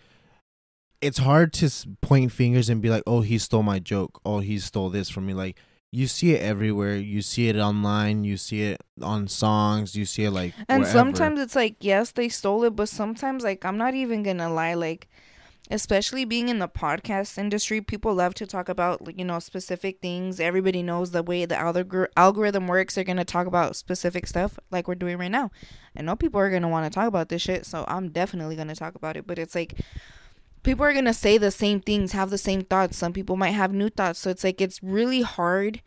it's hard to point fingers and be like, oh, he stole my joke. Oh, he stole this from me. Like, you see it everywhere. You see it online. You see it on songs. You see it like. And wherever. sometimes it's like, yes, they stole it, but sometimes, like, I'm not even gonna lie, like especially being in the podcast industry people love to talk about you know specific things everybody knows the way the algor- algorithm works they're going to talk about specific stuff like we're doing right now i know people are going to want to talk about this shit so i'm definitely going to talk about it but it's like people are going to say the same things have the same thoughts some people might have new thoughts so it's like it's really hard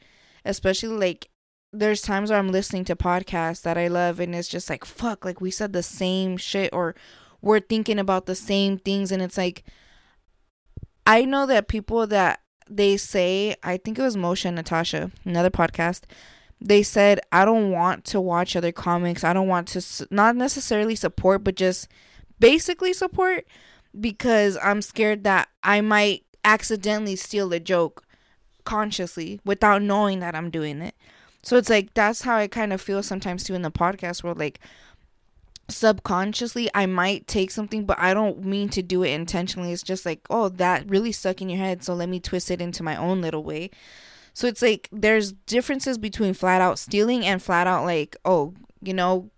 especially like there's times where i'm listening to podcasts that i love and it's just like fuck like we said the same shit or we're thinking about the same things and it's like I know that people that they say I think it was Moshe and Natasha, another podcast. They said I don't want to watch other comics. I don't want to not necessarily support but just basically support because I'm scared that I might accidentally steal a joke consciously without knowing that I'm doing it. So it's like that's how I kind of feel sometimes too in the podcast world. like subconsciously I might take something, but I don't mean to do it intentionally. It's just like, oh, that really stuck in your head, so let me twist it into my own little way. So it's like there's differences between flat out stealing and flat out like, oh, you know,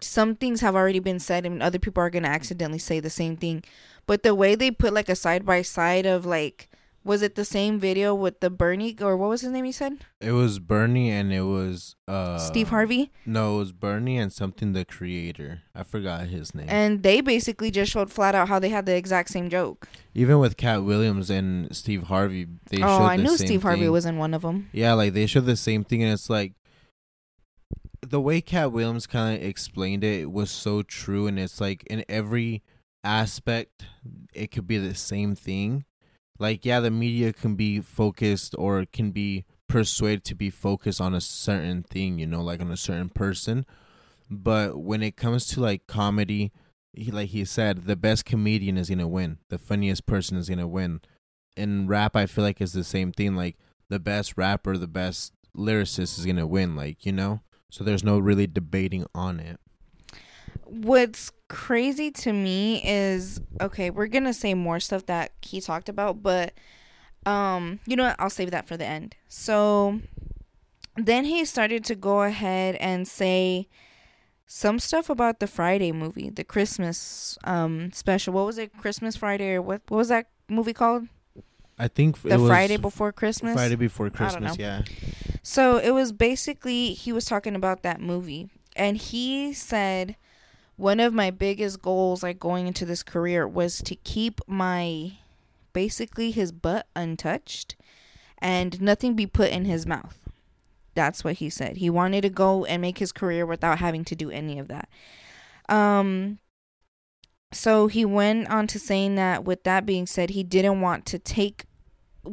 some things have already been said and other people are going to accidentally say the same thing. But the way they put like a side by side of like was it the same video with the Bernie or what was his name? He said it was Bernie and it was uh Steve Harvey. No, it was Bernie and something the creator. I forgot his name. And they basically just showed flat out how they had the exact same joke. Even with Katt Williams and Steve Harvey, they oh, I knew Steve Harvey was in one of them. Yeah, like they showed the same thing, and it's like the way Katt Williams kind of explained it was so true, and it's like in every aspect, it could be the same thing. Like yeah the media can be focused or can be persuaded to be focused on a certain thing you know like on a certain person. But when it comes to like comedy he like he said the best comedian is gonna win. The funniest person is gonna win. In rap i feel like it's the same thing. Like the best rapper the best lyricist is gonna win like you know? So there's no really debating on it what's crazy to me is okay, we're gonna say more stuff that he talked about, but um, you know what? I'll save that for the end. So then he started to go ahead and say some stuff about the Friday movie, the Christmas um special. What was it? Christmas Friday or what? What was that movie called? I think the Friday before Christmas. Friday before Christmas, yeah. So it was basically he was talking about that movie, and he said one of my biggest goals like going into this career was to keep my basically his butt untouched and nothing be put in his mouth. That's what he said. He wanted to go and make his career without having to do any of that. Um so he went on to saying that with that being said, he didn't want to take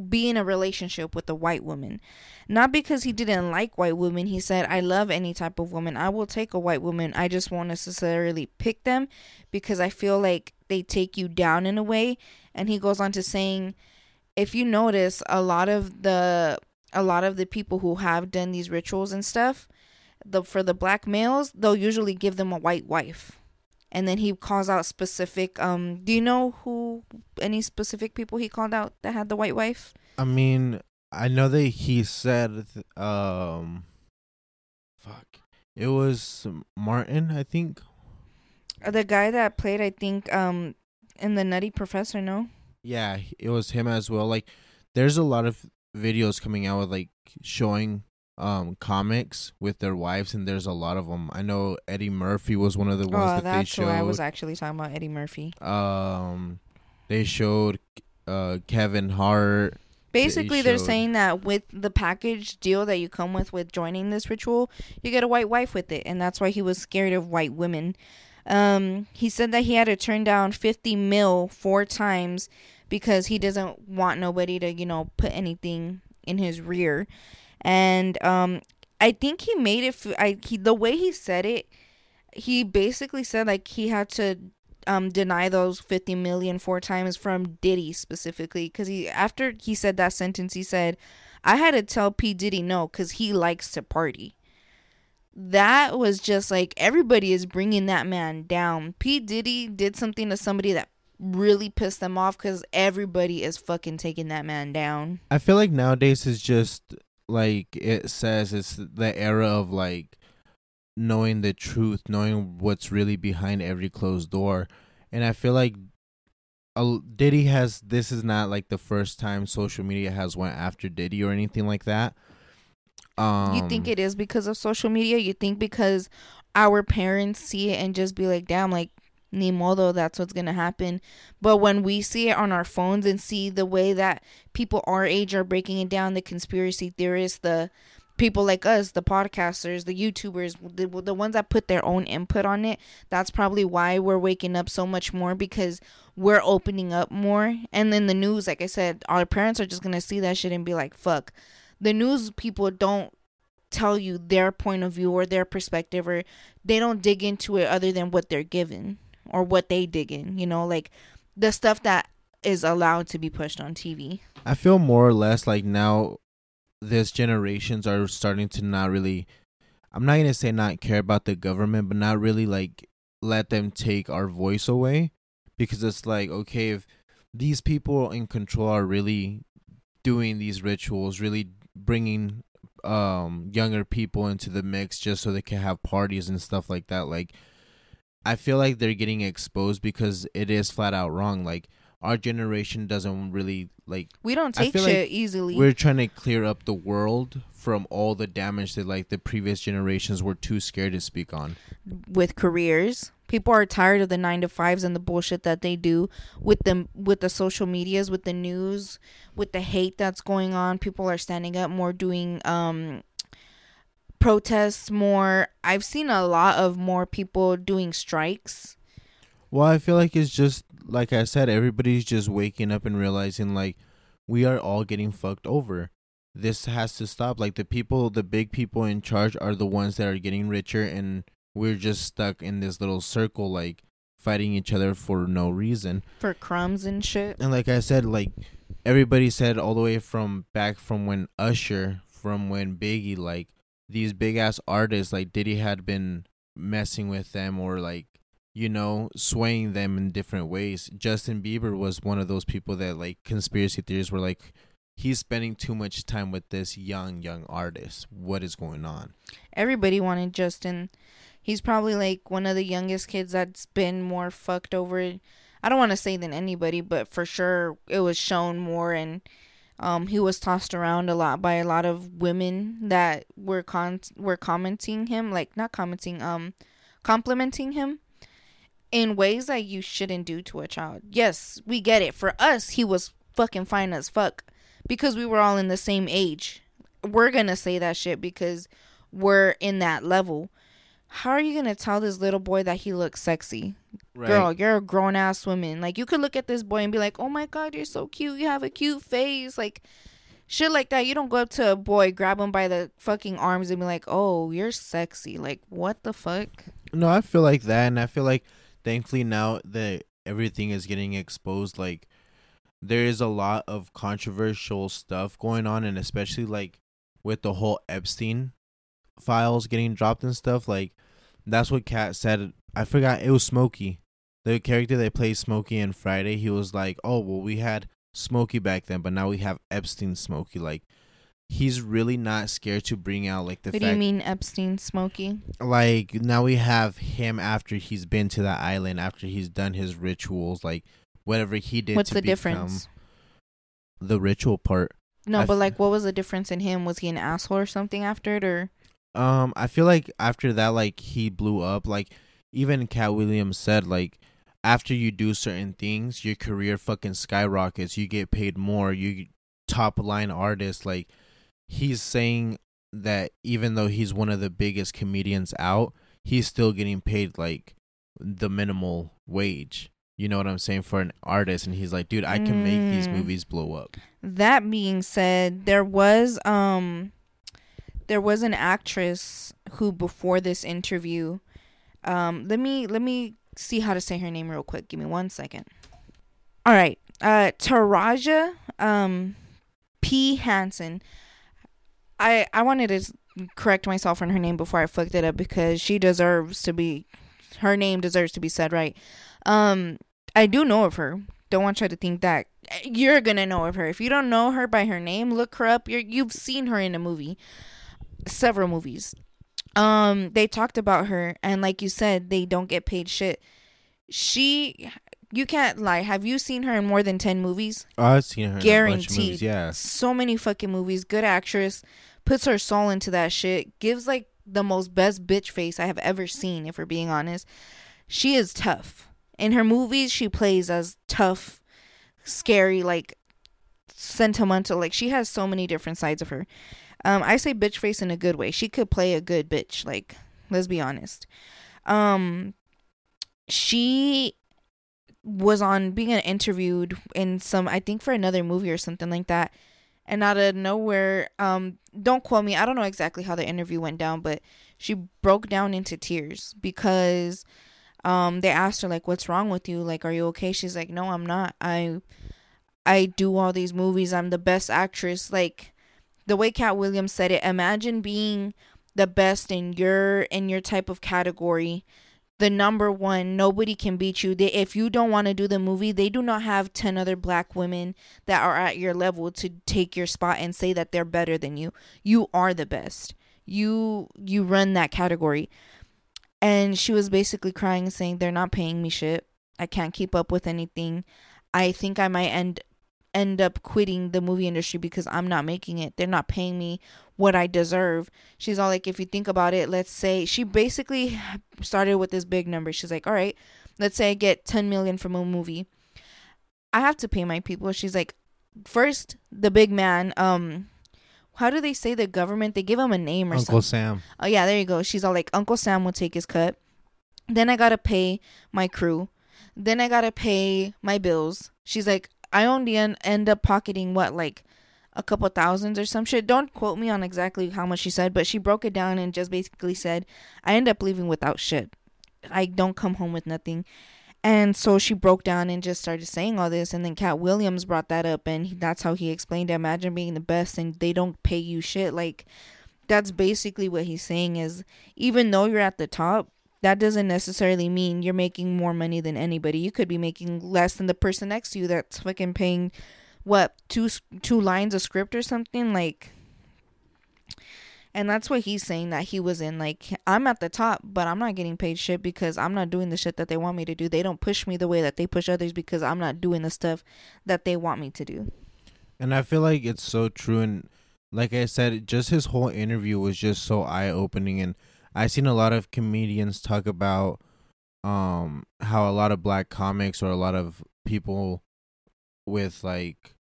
be in a relationship with a white woman. Not because he didn't like white women. He said, I love any type of woman. I will take a white woman. I just won't necessarily pick them because I feel like they take you down in a way. And he goes on to saying, if you notice, a lot of the a lot of the people who have done these rituals and stuff, the for the black males, they'll usually give them a white wife. And then he calls out specific um do you know who any specific people he called out that had the white wife? I mean, I know that he said, um, fuck, it was Martin, I think. Uh, The guy that played I think um in the Nutty Professor, no? Yeah, it was him as well. Like, there's a lot of videos coming out with like showing um comics with their wives, and there's a lot of them. I know Eddie Murphy was one of the ones Oh, that they that's who. I was actually talking about Eddie Murphy. um, they showed uh Kevin Hart. Basically, they're saying that with the package deal that you come with with joining this ritual, you get a white wife with it, and that's why he was scared of white women. Um, he said that he had to turn down 50 mil four times because he doesn't want nobody to, you know, put anything in his rear. And um, I think he made it. F- I he the way he said it, he basically said like he had to um deny those 50 million four times from Diddy specifically cuz he after he said that sentence he said I had to tell P Diddy no cuz he likes to party. That was just like everybody is bringing that man down. P Diddy did something to somebody that really pissed them off cuz everybody is fucking taking that man down. I feel like nowadays is just like it says it's the era of like knowing the truth, knowing what's really behind every closed door. And I feel like Diddy has this is not like the first time social media has went after Diddy or anything like that. Um you think it is because of social media? You think because our parents see it and just be like, damn, like, ni modo, that's what's gonna happen. But when we see it on our phones and see the way that people our age are breaking it down, the conspiracy theorists, the people like us, the podcasters, the YouTubers, the, the ones that put their own input on it, that's probably why we're waking up so much more because we're opening up more. And then the news, like I said, our parents are just gonna see that shit and be like, fuck the news people don't tell you their point of view or their perspective or they don't dig into it other than what they're given or what they dig in you know like the stuff that is allowed to be pushed on tv I feel more or less like now this generations are starting to not really I'm not gonna say not care about the government, but not really like let them take our voice away. Because it's like, okay, if these people in control are really doing these rituals, really bringing um younger people into the mix just so they can have parties and stuff like that, like I feel like they're getting exposed because it is flat out wrong. Like our generation doesn't really like we don't take shit like easily we're trying to clear up the world from all the damage that like the previous generations were too scared to speak on. with careers people are tired of the nine to fives and the bullshit that they do with them with the social medias with the news with the hate that's going on people are standing up more doing um protests more i've seen a lot of more people doing strikes Well, I feel like it's just like I said, everybody's just waking up and realizing like we are all getting fucked over. This has to stop. Like the people, the big people in charge are the ones that are getting richer, and we're just stuck in this little circle, like fighting each other for no reason. for crumbs and shit And like I said, like everybody said all the way from back from when Usher, from when Biggie, like these big ass artists like Diddy had been messing with them or like you know swaying them in different ways. Justin Bieber was one of those people that like conspiracy theories were like he's spending too much time with this young young artist. What is going on? everybody wanted justin he's probably like one of the youngest kids that's been more fucked over i don't want to say than anybody but for sure it was shown more and um he was tossed around a lot by a lot of women that were con were commenting him like not commenting um complimenting him in ways that you shouldn't do to a child. Yes we get it. For us he was fucking fine as fuck because we were all in the same age. We're gonna say that shit because we're in that level. How are you gonna tell this little boy that he looks sexy? Girl, you're a grown ass woman. Like you could look at this boy and be like, "Oh my god, you're so cute. You have a cute face." Like shit like that. You don't go up to a boy, grab him by the fucking arms and be like, "Oh, you're sexy." Like what the fuck? No, I feel like that, and I feel like thankfully now that everything is getting exposed, like there is a lot of controversial stuff going on, and especially like with the whole Epstein files getting dropped and stuff. Like that's what Katt said. I forgot it was Smokey, the character that played Smokey in Friday. He was like, "Oh well, we had Smokey back then, but now we have Epstein Smokey." Like he's really not scared to bring out like the what fact do you mean Epstein Smokey? like now we have him after he's been to that island after he's done his rituals like whatever he did What's the difference? the ritual part No, I but f- like, what was the difference in him? Was he an asshole or something after it, or um i feel like after that like he blew up like even katt williams said like after you do certain things your career fucking skyrockets. You get paid more. You top line artist. Like he's saying that even though he's one of the biggest comedians out he's still getting paid like the minimal wage. You know what i'm saying? For an artist. And he's like dude i can make these Mm. movies blow up. That being said, there was um there was an actress who before this interview um let me let me see how to say her name real quick. Give me one second. All right. Uh Taraji um P Henson. I I wanted to correct myself on her name before I fucked it up because she deserves to be her name deserves to be said right. Um I do know of her. Don't want you to think that you're gonna know of her. If you don't know her by her name, look her up. You're you've seen her in a movie, several movies. Um, they talked about her, and like you said, they don't get paid shit. She, you can't lie. Have you seen her in more than ten movies? i've seen her in a bunch of Guaranteed. movies, yeah So many fucking movies. Good actress, puts her soul into that shit. Gives like the most best bitch face I have ever seen. If we're being honest, she is tough. In her movies, she plays as tough, scary, like sentimental. Like she has so many different sides of her. Um, I say bitch face in a good way. She could play a good bitch. Like, let's be honest. Um, she was on being interviewed in some, I think for another movie or something like that. And out of nowhere, um, don't quote me. I don't know exactly how the interview went down, but she broke down into tears because um they asked her like what's wrong with you like are you okay she's like no i'm not i i do all these movies i'm the best actress like the way katt williams said it imagine being the best in your in your type of category the number one nobody can beat you. They, if you don't want to do the movie they do not have 10 other black women that are at your level to take your spot and say that they're better than you. You are the best. You you run that category. And she was basically crying saying they're not paying me shit. I can't keep up with anything. I think i might end end up quitting the movie industry because i'm not making it they're not paying me what i deserve she's all like if you think about it let's say she basically started with this big number she's like all right let's say i get 10 million from a movie i have to pay my people she's like first the big man um how do they say the government they give him a name or Uncle something Uncle Sam. Oh yeah, there you go. She's all like, Uncle Sam will take his cut. Then I gotta pay my crew. Then I gotta pay my bills. She's like, I only en- end up pocketing what like a couple thousands or some shit. Don't quote me on exactly how much she said, but she broke it down and just basically said, I end up leaving without shit. I don't come home with nothing. And so she broke down and just started saying all this. And then Katt Williams brought that up, and he, that's how he explained it. Imagine being the best and they don't pay you shit. Like, that's basically what he's saying is even though you're at the top, that doesn't necessarily mean you're making more money than anybody. You could be making less than the person next to you that's fucking paying what two two lines of script or something like and that's what he's saying that he was in like i'm at the top but i'm not getting paid shit because i'm not doing the shit that they want me to do they don't push me the way that they push others because i'm not doing the stuff that they want me to do And I feel like it's so true. And like I said, just his whole interview was just so eye opening. And I've seen a lot of comedians talk about um how a lot of black comics or a lot of people with like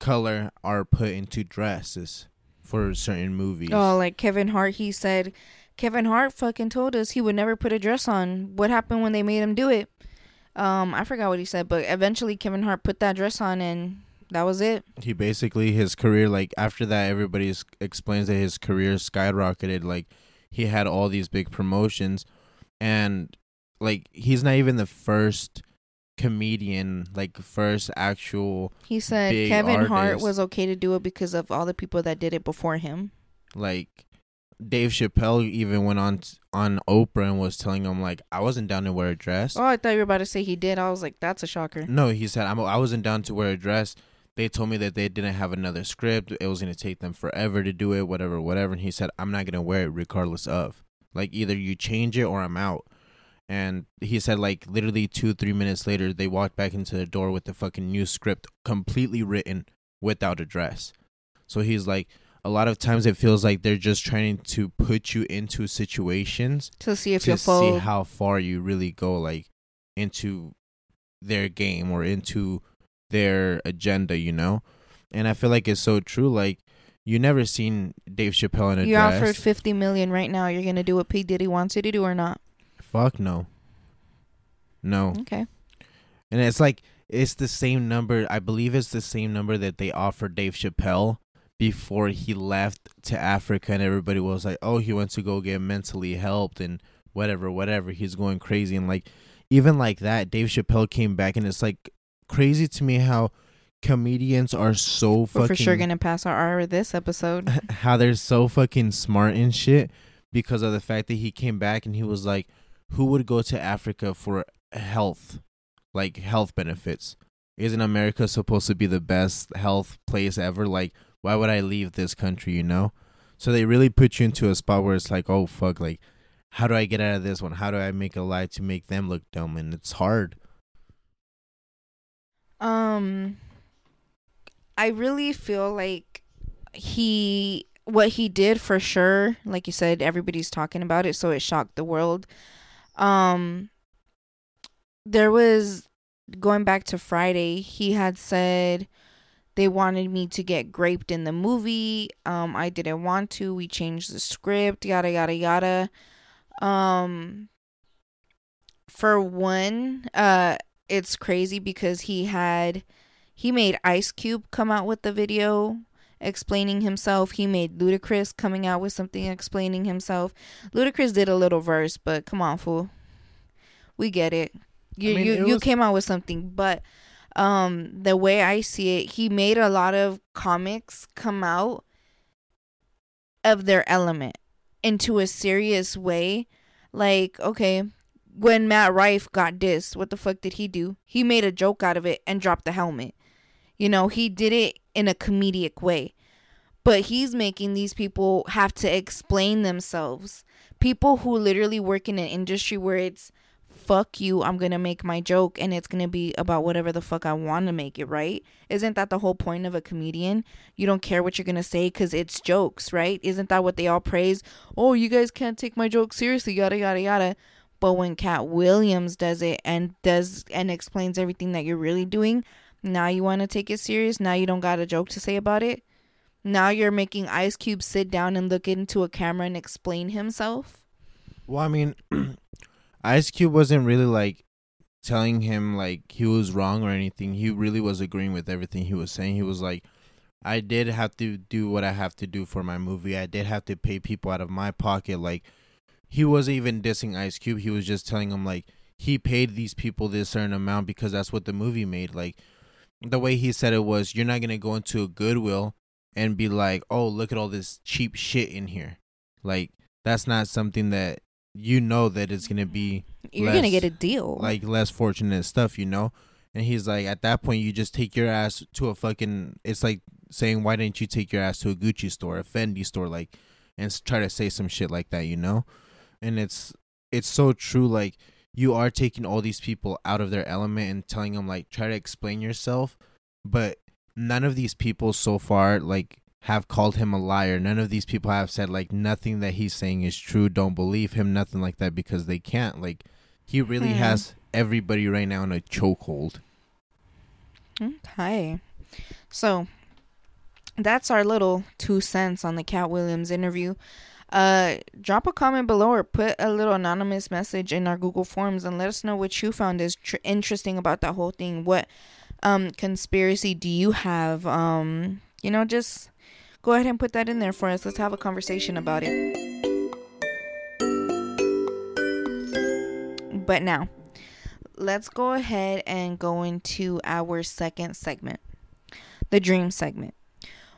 color are put into dresses for certain movies. Oh, like Kevin Hart, he said Kevin Hart fucking told us he would never put a dress on. What happened when they made him do it? Um, I forgot what he said, but eventually Kevin Hart put that dress on and that was it. he basically his career like after that everybody explains that his career skyrocketed like he had all these big promotions and like he's not even the first comedian, like first actual He said Kevin Hart was okay to do it because of all the people that did it before him. like Dave Chappelle even went on on Oprah and was telling him like I wasn't down to wear a dress. Oh, I thought you were about to say he did. I was like, that's a shocker. No, he said I'm, I wasn't down to wear a dress. They told me that they didn't have another script. It was gonna take them forever to do it, whatever, whatever. And he said I'm not gonna wear it regardless of. Like either you change it or I'm out. And he said like literally two three minutes later they walked back into the door with the fucking new script completely written without a dress. So he's like a lot of times it feels like they're just trying to put you into situations To see if to you'll see how far you really go like into their game or into their agenda you know? And i feel like it's so true like you never seen dave chappelle in a you dress. offered fifty million right now. You're gonna do what P. Diddy wants you to do or not? fuck no. No. Okay. and it's like it's the same number i believe it's the same number that they offered dave chappelle before he left to africa and everybody was like oh he went to go get mentally helped and whatever whatever. He's going crazy. And like even like that dave chappelle came back and it's like crazy to me how comedians are so fucking. We're for sure gonna pass our R this episode. [LAUGHS] how they're so fucking smart and shit because of the fact that he came back and he was like, who would go to Africa for health, like health benefits? Isn't America supposed to be the best health place ever? Like, why would I leave this country, you know? So they really put you into a spot where it's like, oh, fuck, like, how do I get out of this one? How do I make a lie to make them look dumb? And it's hard. Um, I really feel like he what he did for sure. Like you said, everybody's talking about it, so it shocked the world. Um, there was going back to Friday. He had said they wanted me to get graped in the movie. Um, I didn't want to. We changed the script. Yada yada yada. Um, for one, uh, it's crazy because he had he made Ice Cube come out with the video explaining himself. He made Ludacris coming out with something explaining himself. Ludacris did a little verse, but come on, fool. We get it. You I mean, you, it you was- came out with something, but um the way I see it, he made a lot of comics come out of their element into a serious way. Like, okay, when Matt Rife got dissed, what the fuck did he do? He made a joke out of it and dropped the helmet. You know, he did it in a comedic way. But he's making these people have to explain themselves. People who literally work in an industry where it's fuck you, I'm to make my joke and it's to be about whatever the fuck I want to make it, right? Isn't that the whole point of a comedian? You don't care what you're to say cuz it's jokes, right? Isn't that what they all praise? Oh, you guys can't take my joke seriously, yada yada yada. But when Katt Williams does it and does and explains everything that you're really doing, now you want to take it serious. Now you don't got a joke to say about it. Now you're making Ice Cube sit down and look into a camera and explain himself. Well, I mean, [CLEARS THROAT] Ice Cube wasn't really like telling him like he was wrong or anything. He really was agreeing with everything he was saying. He was like, I did have to do what I have to do for my movie. I did have to pay people out of my pocket. Like, he wasn't even dissing Ice Cube. He was just telling him like he paid these people this certain amount because that's what the movie made. Like, the way he said it was, you're not gonna go into a Goodwill and be like, oh, look at all this cheap shit in here. Like, that's not something that you know that it's gonna be You're gonna get a deal. like less fortunate stuff, you know. And he's like, at that point, you just take your ass to a fucking. It's like saying, why didn't you take your ass to a Gucci store, a Fendi store, like, and try to say some shit like that, you know? And it's it's so true. Like, you are taking all these people out of their element and telling them like, try to explain yourself, but none of these people so far like have called him a liar. None of these people have said like nothing that he's saying is true. Don't believe him, nothing like that, because they can't. Like, he really Hmm. has everybody right now in a chokehold. Okay. So that's our little two cents on the Katt Williams interview. Uh, drop a comment below or put a little anonymous message in our Google Forms and let us know what you found is tr- interesting about that whole thing. What um conspiracy do you have? Um, you know, just go ahead and put that in there for us. Let's have a conversation about it. But now, let's go ahead and go into our second segment, the dream segment.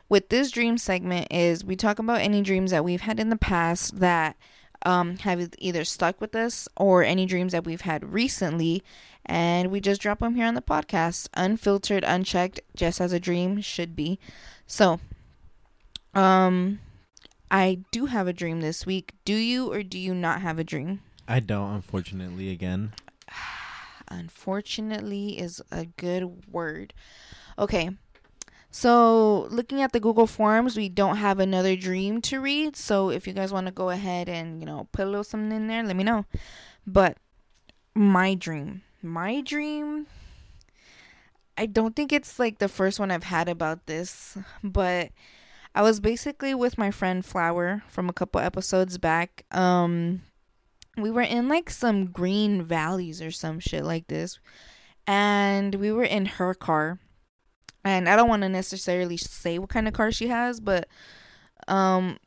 With this dream segment is we talk about any dreams that we've had in the past that um, have either stuck with us or any dreams that we've had recently, and we just drop them here on the podcast, unfiltered, unchecked, just as a dream should be. So, um, I do have a dream this week. Do you or do you not have a dream? I don't, unfortunately. Again, [SIGHS] Unfortunately, is a good word. Okay. So, looking at the Google Forms, we don't have another dream to read. So, if you guys want to go ahead and, you know, put a little something in there, let me know. But my dream, my dream, I don't think it's like the first one I've had about this, but I was basically with my friend Flower from a couple episodes back. Um, we were in like some green valleys or some shit like this, and we were in her car and I don't want to necessarily say what kind of car she has, but um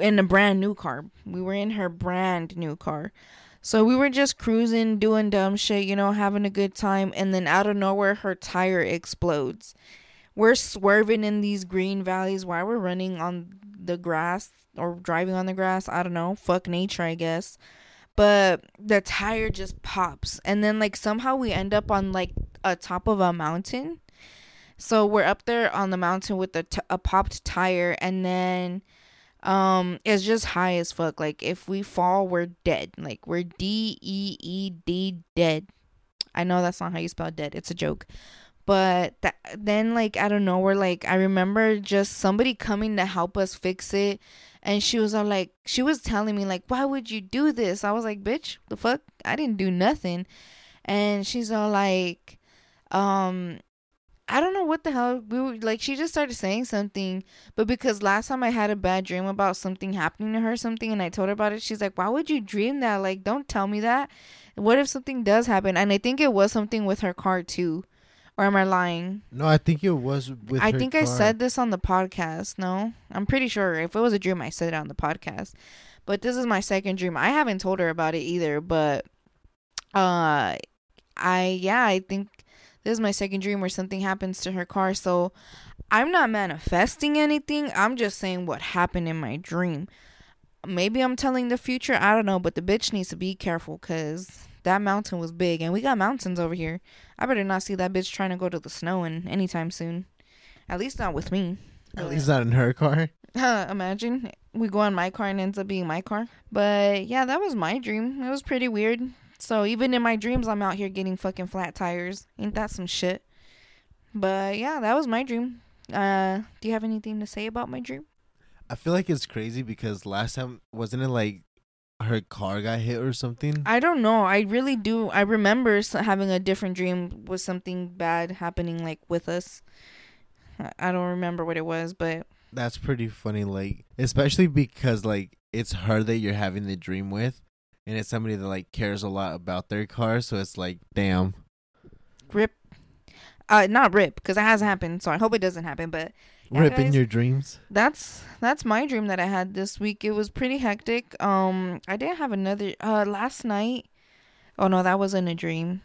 in a brand new car. We were in her brand new car. So we were just cruising, doing dumb shit, you know, having a good time, and then out of nowhere her tire explodes. We're swerving in these green valleys while we're running on the grass or driving on the grass. I don't know. Fuck nature, I guess. But the tire just pops. And then like somehow we end up on like a top of a mountain so we're up there on the mountain with a, t- a popped tire, and then um, it's just high as fuck. Like if we fall, we're dead. Like we're D E E D dead. I know that's not how you spell dead. It's a joke. But then, like, I don't know, we're like, I remember just somebody coming to help us fix it. And she was all like, she was telling me, like, why would you do this? I was like, bitch, the fuck? I didn't do nothing. And she's all like, um, I don't know what the hell we were like. She just started saying something, but because last time I had a bad dream about something happening to her, something, and I told her about it, she's like, "Why would you dream that? Like, don't tell me that. What if something does happen?" And I think it was something with her car too, or am I lying? no, I think it was with. I think I said this on the podcast. No, I'm pretty sure if it was a dream, I said it on the podcast. But this is my second dream. I haven't told her about it either, but uh, I yeah, I think this is my second dream where something happens to her car. So I'm not manifesting anything. I'm just saying what happened in my dream. Maybe I'm telling the future. I don't know, but the bitch needs to be careful because that mountain was big and we got mountains over here. I better not see that bitch trying to go to the snow in anytime soon. At least not with me. At least not in her car. [LAUGHS] Imagine we go on my car and ends up being my car. But yeah, that was my dream. It was pretty weird. So even in my dreams, I'm out here getting fucking flat tires. Ain't that some shit? But yeah, that was my dream. Uh, do you have anything to say about my dream? I feel like it's crazy because last time wasn't it like her car got hit or something? I don't know. I really do. I remember having a different dream with something bad happening like with us. I- I don't remember what it was, but That's pretty funny. Like especially because like it's her that you're having the dream with, and it's somebody that like cares a lot about their car. So it's like, damn. rip. Uh, not rip because it hasn't happened. So I hope it doesn't happen. But Yeah, Rip in your dreams. that's that's my dream that I had this week. It was pretty hectic. Um, I didn't have another. Uh, last night. Oh no, that wasn't a dream.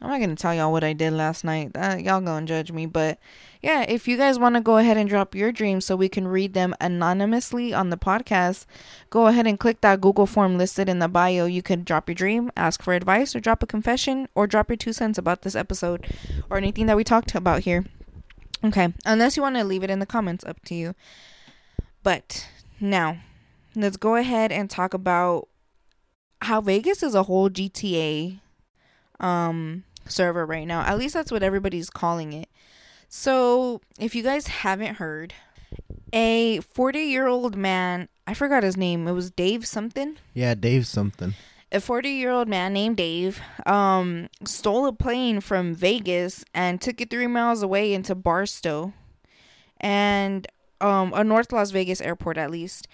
I'm not gonna tell y'all what I did last night. Uh, y'all gonna judge me, but yeah, if you guys want to go ahead and drop your dreams so we can read them anonymously on the podcast, go ahead and click that Google form listed in the bio. You can drop your dream, ask for advice, or drop a confession, or drop your two cents about this episode or anything that we talked about here. Okay, unless you want to leave it in the comments, up to you. But now, let's go ahead and talk about how Vegas is a whole GTA um server right now. At least that's what everybody's calling it. So, if you guys haven't heard, a 40-year-old man, I forgot his name. It was Dave something Yeah, Dave something. a 40 year old man named Dave um, stole a plane from Vegas and took it three miles away into Barstow and um, a North Las Vegas airport, at least.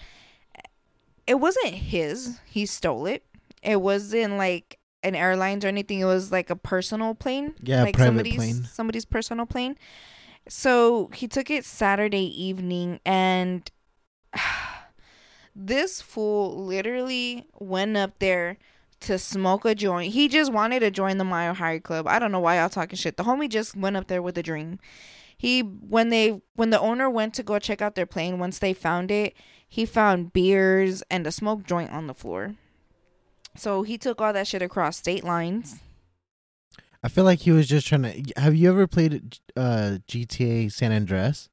It wasn't his, he stole it. It wasn't like an airlines or anything, it was like a personal plane. Yeah, like private somebody's, plane. Somebody's personal plane. So he took it Saturday evening and [SIGHS] this fool literally went up there to smoke a joint. He just wanted to join the Mile High Club. I don't know why y'all talking shit. The homie just went up there with a dream. He when they when the owner went to go check out their plane, once they found it, he found beers and a smoke joint on the floor. So he took all that shit across state lines. I feel like he was just trying to. Have you ever played uh, GTA San Andreas?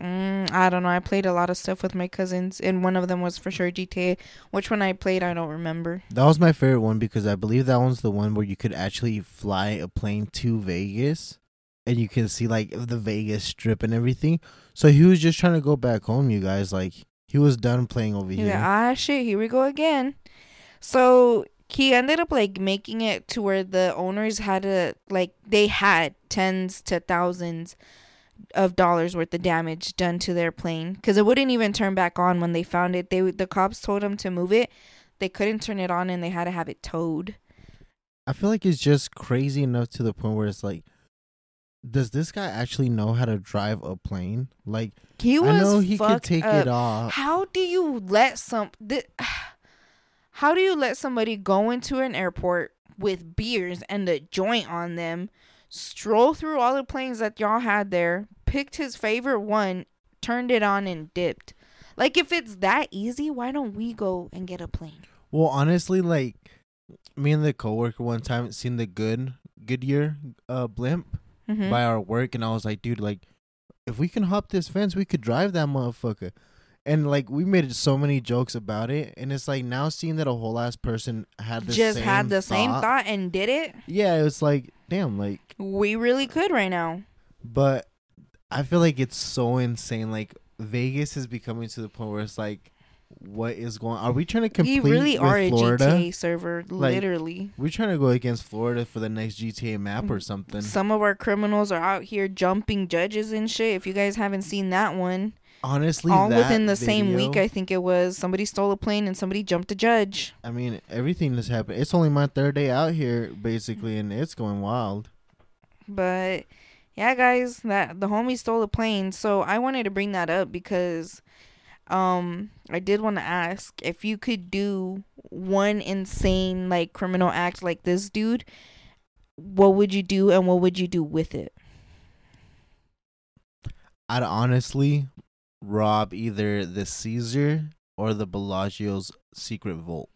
Mm, I don't know. I played a lot of stuff with my cousins, and one of them was for sure GTA. Which one I played, I don't remember. That was my favorite one because I believe that one's the one where you could actually fly a plane to Vegas, and you can see like the Vegas Strip and everything. So he was just trying to go back home. You guys, like he was done playing over here. Yeah, ah shit, here we go again. So he ended up like making it to where the owners had to like they had tens to thousands of dollars worth of damage done to their plane because it wouldn't even turn back on when they found it. They the cops told them to move it. They couldn't turn it on and they had to have it towed. I feel like it's just crazy enough to the point where it's like, does this guy actually know how to drive a plane? Like, He was I know he could take up. it off. How do you let some th- How do you let somebody go into an airport with beers and a joint on them, stroll through all the planes that y'all had there, picked his favorite one, turned it on and dipped? Like if it's that easy, why don't we go and get a plane? Well, honestly, like me and the coworker one time seen the good Goodyear uh, blimp Mhm. by our work, and I was like, dude, like if we can hop this fence, we could drive that motherfucker. And like we made so many jokes about it, and it's like now seeing that a whole ass person had the Just same had the same thought. thought and did it. Yeah, it was like damn, like We really could right now. but I feel like it's so insane. Like Vegas is becoming to the point where it's like, what is going? Are we trying to compete We really with are a Florida? GTA server, Like, literally. We're trying to go against Florida for the next GTA map or mm, something. Some of our criminals are out here jumping judges and shit. If you guys haven't seen that one, Honestly, all within the same week, I think it was somebody stole a plane and somebody jumped a judge. I mean, everything that's happened. It's only my third day out here, basically, and it's going wild. But yeah, guys, that the homie stole a plane. So I wanted to bring that up because um I did want to ask if you could do one insane like criminal act like this dude, what would you do and what would you do with it? I'd honestly rob either the Caesar or the Bellagio's secret vault.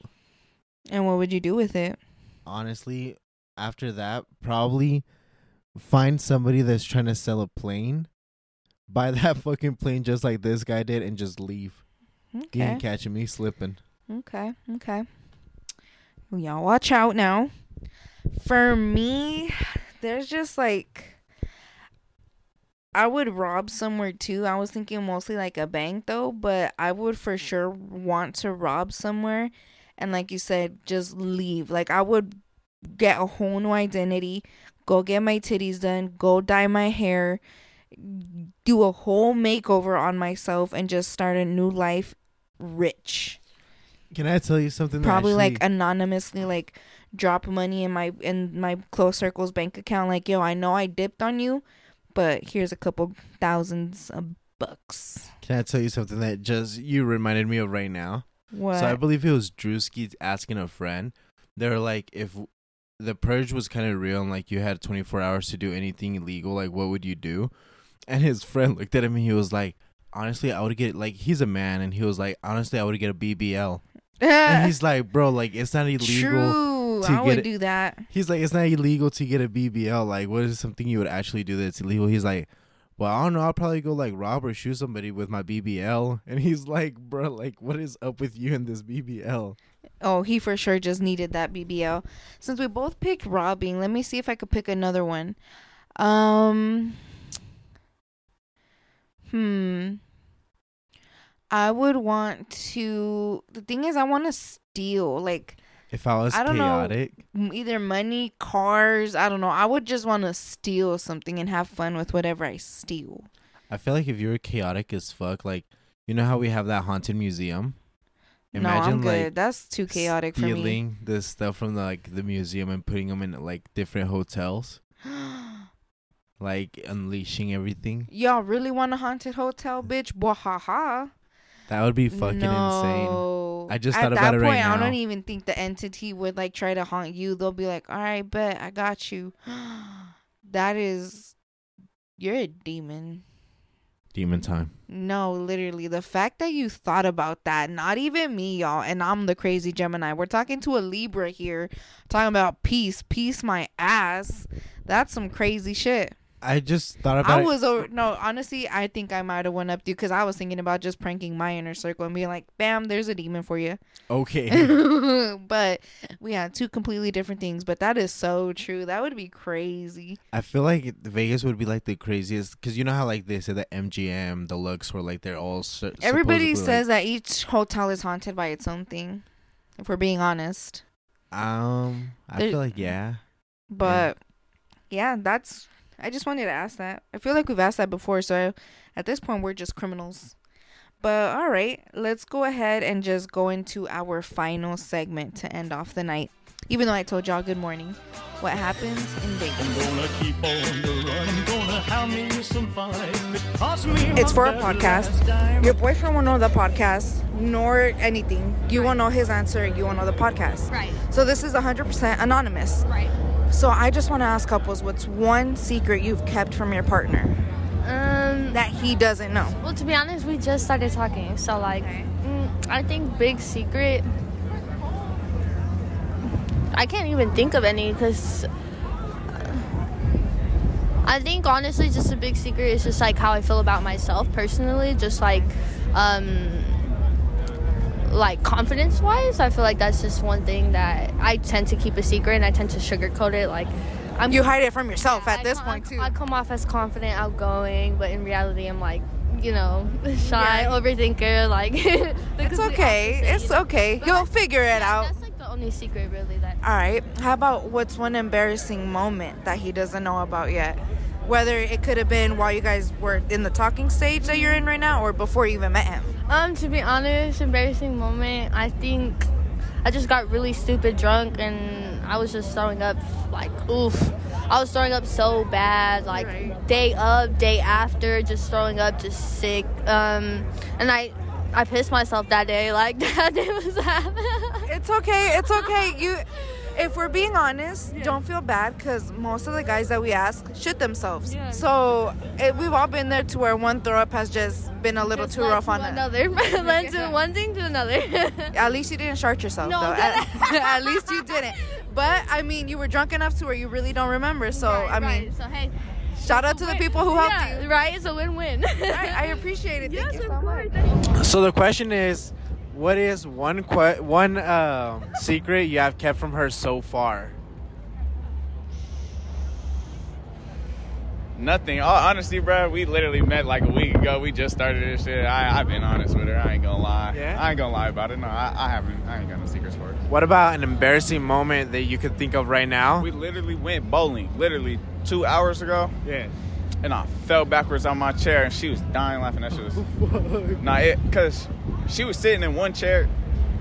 And what would you do with it? Honestly, after that, probably find somebody that's trying to sell a plane, [LAUGHS] buy that fucking plane just like this guy did, and just leave. You ain't catching me slipping. Okay, okay. Y'all watch out now. For me, there's just like I would rob somewhere too. I was thinking mostly like a bank though, but I would for mm. sure want to rob somewhere and like you said, just leave. Like I would get a whole new identity, go get my titties done, go dye my hair, do a whole makeover on myself and just start a new life rich Can I tell you something? probably like anonymously like drop money in my in my close circle's bank account like yo i know i dipped on you but here's a couple thousands of bucks Can I tell you something that just you reminded me of right now? what So I believe it was Drewski asking a friend. They were like, if the purge was kind of real and like you had 24 hours to do anything illegal, like what would you do? And his friend looked at him and he was like, honestly, I would get like he's a man and he was like, honestly, I would get a BBL. And [LAUGHS] he's like, bro, like it's not illegal. true i would it- do that He's like, it's not illegal to get a BBL. Like, what is something you would actually do that's illegal? He's like, well, I don't know. I'll probably go like rob or shoot somebody with my BBL. [LAUGHS] And he's like, bro, like, what is up with you and this BBL? oh he for sure just needed that bbl since we both picked robbing let me see if i could pick another one um hmm i would want to the thing is i want to steal like If I was I don't chaotic, m- either money, cars. I don't know. I would just want to steal something and have fun with whatever I steal. I feel like if you were chaotic as fuck, like, you know how we have that haunted museum? no, I'm good. like That's too chaotic for me. stealing the stuff from the, like the museum and putting them in like different hotels, [GASPS] like unleashing everything. Y'all really want a haunted hotel, bitch? Wahaha. That would be fucking insane. I just At thought that about it right point, I don't even think the entity would like try to haunt you. They'll be like, "All right, bet I got you." [GASPS] that is, you're a demon. Demon time. No, literally, the fact that you thought about that, not even me, y'all, and I'm the crazy Gemini. We're talking to a Libra here, talking about peace, peace my ass. That's some crazy shit. I just thought about I it. was over. No, honestly, I think I might have went up to because I was thinking about just pranking my inner circle and being like, "Bam, there's a demon for you." Okay. [LAUGHS] [LAUGHS] but we had two completely different things. But that is so true. That would be crazy. I feel like Vegas would be like the craziest because you know how like they say the MGM, the Luxor, like they're all. Su- Everybody says that each hotel is haunted by its own thing. If we're being honest. Um, I feel like yeah. But yeah, that's. I just wanted to ask that. I feel like we've asked that before, so at this point we're just criminals. But all right, let's go ahead and just go into our final segment to end off the night. Even though I told y'all good morning, what happens in Vegas? gonna keep on the run. I'm gonna have me some fun. If it costs me It's for a podcast. Your boyfriend won't know the podcast nor anything. You won't know his answer. You won't know the podcast. Right. So this is 100% anonymous. Right. So I just want to ask couples, what's one secret you've kept from your partner Um. that he doesn't know? Well, to be honest, we just started talking, so like, Okay. mm, I think big secret. I can't even think of any because. I think honestly, just a big secret is just like how I feel about myself personally. Just like, um, like confidence wise, I feel like that's just one thing that I tend to keep a secret and I tend to sugarcoat it. Like, I'm You hide it from yourself at I this point too. I come off as confident, outgoing, but in reality, I'm like, you know, [LAUGHS] shy, Yeah. overthinker. Like, [LAUGHS] It's okay. It's okay. But You'll that's- figure it yeah, out. That's like the only secret, really. That All right. How about what's one embarrassing moment that he doesn't know about yet? Whether it could have been while you guys were in the talking stage that you're in right now or before you even met him. Um, to be honest, embarrassing moment. I think I just got really stupid drunk and I was just throwing up. Like, oof, I was throwing up so bad. Like Right. day up, day after, just throwing up, just sick. Um, and I, I pissed myself that day. Like [LAUGHS] that day was. It's okay. It's okay. You if we're being honest, don't feel bad because most of the guys that we ask shit themselves. Yeah. So it, we've all been there to where one throw up has just been a little Just too rough to on another. [LAUGHS] led to [LAUGHS] one thing to another. [LAUGHS] At least you didn't shart yourself, No, though. that- At, at least you didn't. But I mean, you were drunk enough to where you really don't remember. So Right, I mean, right. so hey, shout out to the people who helped yeah, you. Right, it's a win-win. I, I appreciate it. Thank Yes, you of so much. So the question is, what is one que- one um, secret you have kept from her so far? Nothing. Oh, honestly, bro, we literally met like a week ago. We just started this shit. I, I've been honest with her. I ain't gonna lie. Yeah? I ain't gonna lie about it. No, I, I haven't. I ain't got no secrets for her. What about an embarrassing moment that you could think of right now? We literally went bowling, literally two hours ago, yeah. And I fell backwards on my chair, and she was dying laughing. That shit was. nah, it because she was sitting in one chair,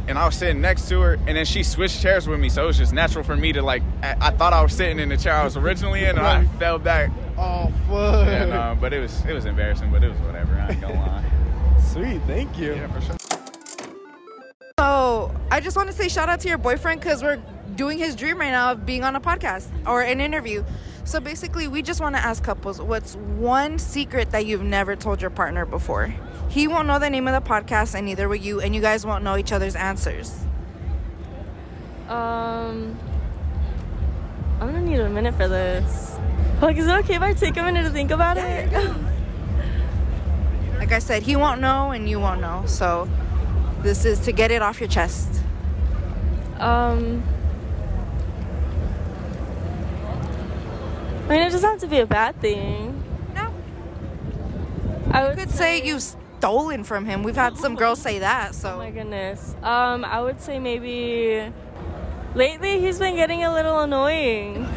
and I was sitting next to her, and then she switched chairs with me, so it was just natural for me to like. I, I thought I was sitting in the chair I was originally in, and I fell back. Oh fuck. Yeah, no, but it was it was embarrassing, but it was whatever. I ain't gonna lie. [LAUGHS] Sweet, thank you. Yeah, for sure. So I just want to say shout out to your boyfriend because we're doing his dream right now of being on a podcast or an interview. So basically, we just want to ask couples what's one secret that you've never told your partner before. He won't know the name of the podcast, and neither will you, and you guys won't know each other's answers. Um, I'm gonna need a minute for this. Like, is it okay if I take a minute to think about it? [LAUGHS] Like I said, he won't know, and you won't know. So this is to get it off your chest. Um, I mean, it doesn't have to be a bad thing. No, I you could say you've stolen from him. We've had some girls say that. Oh my goodness. Um, I would say maybe lately he's been getting a little annoying,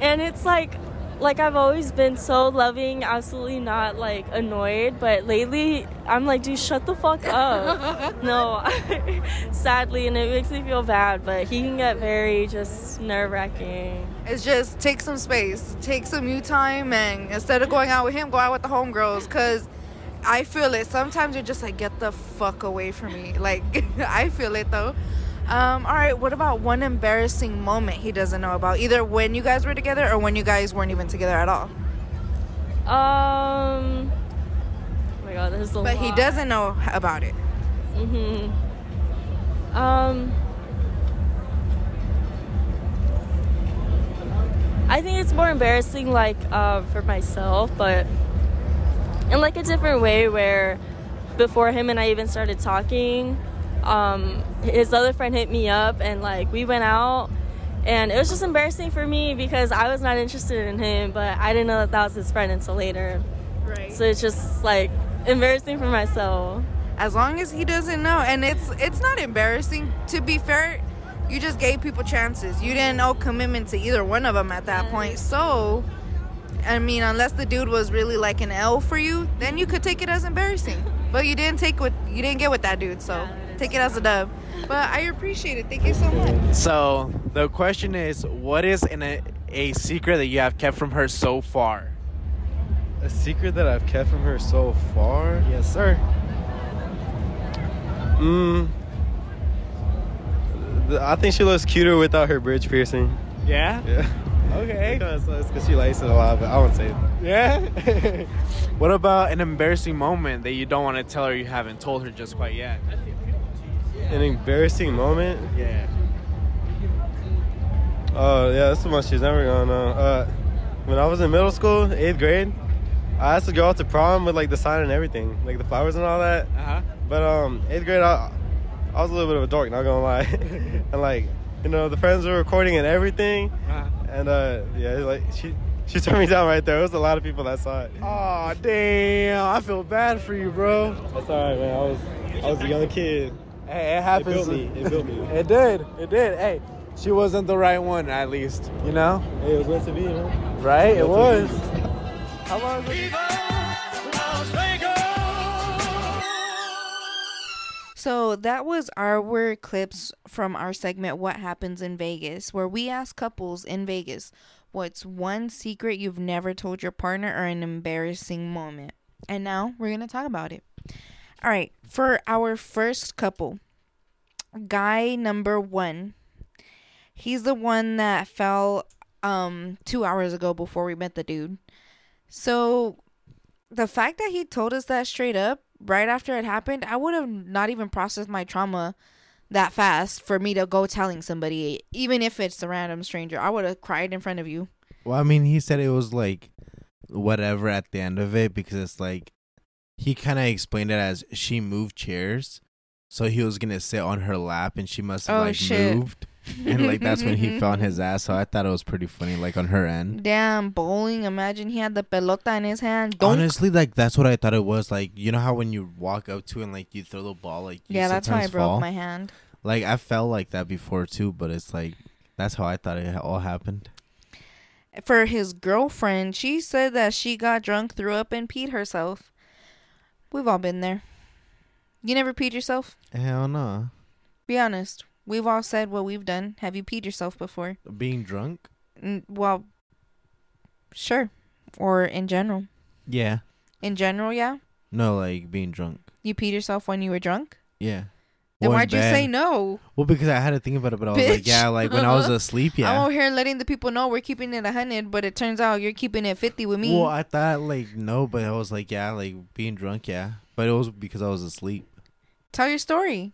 and it's like, like I've always been so loving, absolutely not like annoyed, but lately I'm like, dude, shut the fuck up. [LAUGHS] no, [LAUGHS] sadly, and it makes me feel bad, but he can get very just nerve wracking. It's just take some space, take some you time, and instead of going out with him, go out with the homegirls. Cause I feel it. Sometimes you're just like, get the fuck away from me. [LAUGHS] Like, [LAUGHS] I feel it though. Um, all right, what about one embarrassing moment he doesn't know about? Either when you guys were together or when you guys weren't even together at all. Um. Oh my god, there's a But he doesn't know about it. Mhm. Um. I think it's more embarrassing, like uh, for myself, but in like a different way. Where before him and I even started talking, um, his other friend hit me up, and like we went out, and it was just embarrassing for me because I was not interested in him, but I didn't know that that was his friend until later. Right. So it's just like embarrassing for myself. as long as he doesn't know and it's it's not embarrassing to be fair you just gave people chances you didn't owe commitment to either one of them at that point so i mean unless the dude was really like an l for you then you could take it as embarrassing [LAUGHS] but you didn't take what you didn't get with that dude so take it as a dub but i appreciate it thank you so much So the question is, what is in a, a secret that you have kept from her so far? A secret that I've kept from her so far? Yes, sir. Mm. The- I think she looks cuter without her bridge piercing. Yeah. Yeah. Okay. Because she likes it a lot, but I won't say it. Yeah. [LAUGHS] what about an embarrassing moment that you don't want to tell her you haven't told her just quite yet? An embarrassing moment? Yeah. Oh, yeah, that's the one she's never gonna know. Uh, when I was in middle school, eighth grade, I asked to go out to prom with like the sign and everything, like the flowers and all that. Uh huh. But um, eighth grade, I, I was a little bit of a dork, not gonna lie. [LAUGHS] and like, you know, the friends were recording and everything. Uh-huh. And uh, yeah, like she she turned me down right there. It was a lot of people that saw it. Oh damn! I feel bad for you, bro. That's all right, man. I was I was a young kid. Hey, it It happens. built me. It built me. It did. It did. Hey, she wasn't the right one, at least. You know, Hey, it was meant to be, man. right? It was. to be. How long? So that was our clips from our segment What Happens in Vegas, where we ask couples in Vegas what's one secret you've never told your partner or an embarrassing moment. And now we're going to talk about it. All right, for our first couple, guy number 1. He's the one that fell um 2 hours ago before we met the dude. So the fact that he told us that straight up right after it happened, I would have not even processed my trauma that fast for me to go telling somebody, even if it's a random stranger. I would have cried in front of you. Well, I mean, he said it was like whatever at the end of it because it's like he kind of explained it as she moved chairs, so he was gonna sit on her lap and she must have Oh, like shit. moved, and like that's when he [LAUGHS] fell on his ass. So I thought it was pretty funny, like on her end. Damn, bowling. Imagine he had the pelota in his hand. Don't. Honestly, like that's what I thought it was. Like you know how when you walk up to and like you throw the ball, like you yeah, that's why I broke fall? my hand. Like I felt like that before too, but it's like that's how I thought it all happened. For his girlfriend, she said that she got drunk, threw up, and peed herself. We've all been there. You never peed yourself? Hell no. Be honest. We've all said what we've done. Have you peed yourself before? Being drunk? Mm, Well, sure. Or in general. Yeah. In general, yeah. No, like being drunk. You peed yourself when you were drunk. Yeah. Then why'd you say no? Well, because I had to think about it, but I was like, yeah, like when I was [LAUGHS] asleep, yeah. I'm over here letting the people know we're keeping it a hundred, but it turns out you're keeping it fifty with me. Well, I thought like no, but I was like, yeah, like being drunk, yeah. But it was because I was asleep. Tell your story.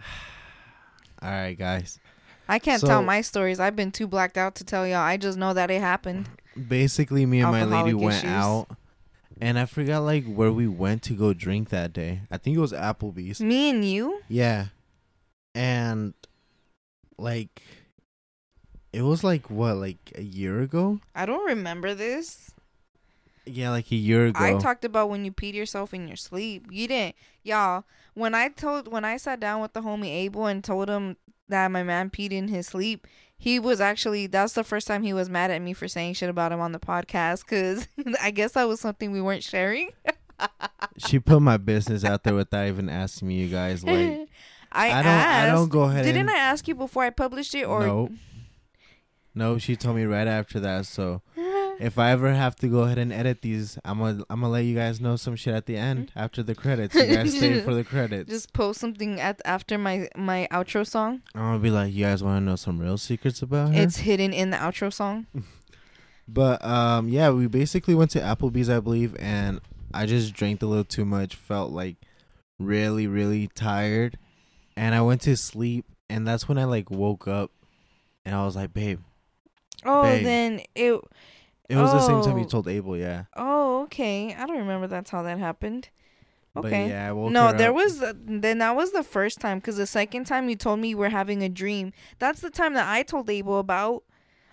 [SIGHS] All right, guys. I can't So- tell my stories. I've been too blacked out to tell y'all. I just know that it happened. Basically, me and my lady went issues. out, and I forgot like where we went to go drink that day. I think it was Applebee's. Me and you. Yeah. And like it was like what, like a year ago? I don't remember this. Yeah, like a year ago. I talked about when you peed yourself in your sleep. You didn't, y'all. When I told, when I sat down with the homie Abel and told him that my man peed in his sleep, he was actually that's the first time he was mad at me for saying shit about him on the podcast because [LAUGHS] I guess that was something we weren't sharing. [LAUGHS] she put my business out there without even asking me, you guys. Like, [LAUGHS] I, I don't- asked. I don't go ahead Didn't and- I ask you before I published it or no, no, she told me right after that. So [GASPS] if I ever have to go ahead and edit these, I'm gonna I'm gonna let you guys know some shit at the end after the credits. You guys stay for the [LAUGHS] credits. Just post something at after my my outro song. I'm gonna be like, you guys want to know some real secrets about her? It's hidden in the outro song. [LAUGHS] But um, yeah, we basically went to Applebee's, I believe, and I just drank a little too much. Felt like really, really tired, and I went to sleep. And that's when I like woke up, and I was like, babe. Oh, Babe. then it. It was the same time you Oh. told Abel, yeah. Oh, okay. I don't remember that's how that happened. But Okay. yeah, I woke no, her there up. was then that was the first time because the second time you told me you were having a dream. That's the time that I told Abel about.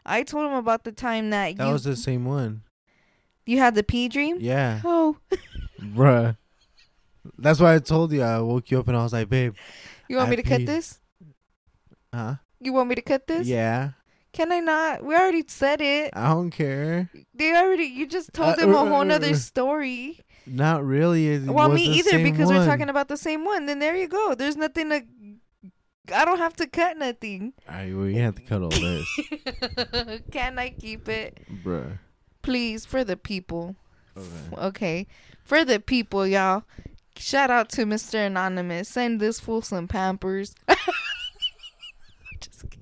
I told him about the time that, That you was the same one. you had the pee dream. Yeah, [LAUGHS] Oh, bruh. That's why I told you. I woke you up and I was like, babe, you want I me to cut this? huh? You want me to cut this? Yeah, Can I not? We already said it. I don't care. They already. You just told Uh, them a uh, whole uh, nother [LAUGHS] story. Not really. It well, me either because we're talking about the same one. Then there you go. There's nothing to. I don't have to cut nothing. Alright, well, you have to cut all this, [LAUGHS] Can I keep it? bruh. Please, for the people. Okay. Okay. For the people, y'all. Shout out to Mr. Anonymous. Send this fool some pampers. [LAUGHS]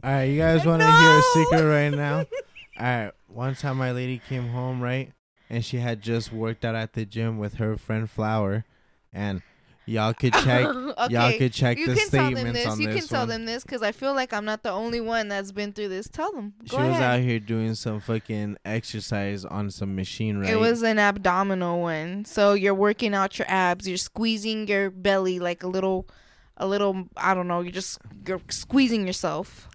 All right, you guys want to hear a secret right now? [LAUGHS] All right, one time my lady came home, right? And she had just worked out at the gym with her friend Flower. And y'all could [LAUGHS] check y'all could check you the can tell them this. on You this can tell one. them this because I feel like I'm not the only one that's been through this. Tell them. Go she was out here doing some fucking exercise on some machine, right? It was an abdominal one. So you're working out your abs. You're squeezing your belly like a little, a little. I don't know. You're just you're squeezing yourself.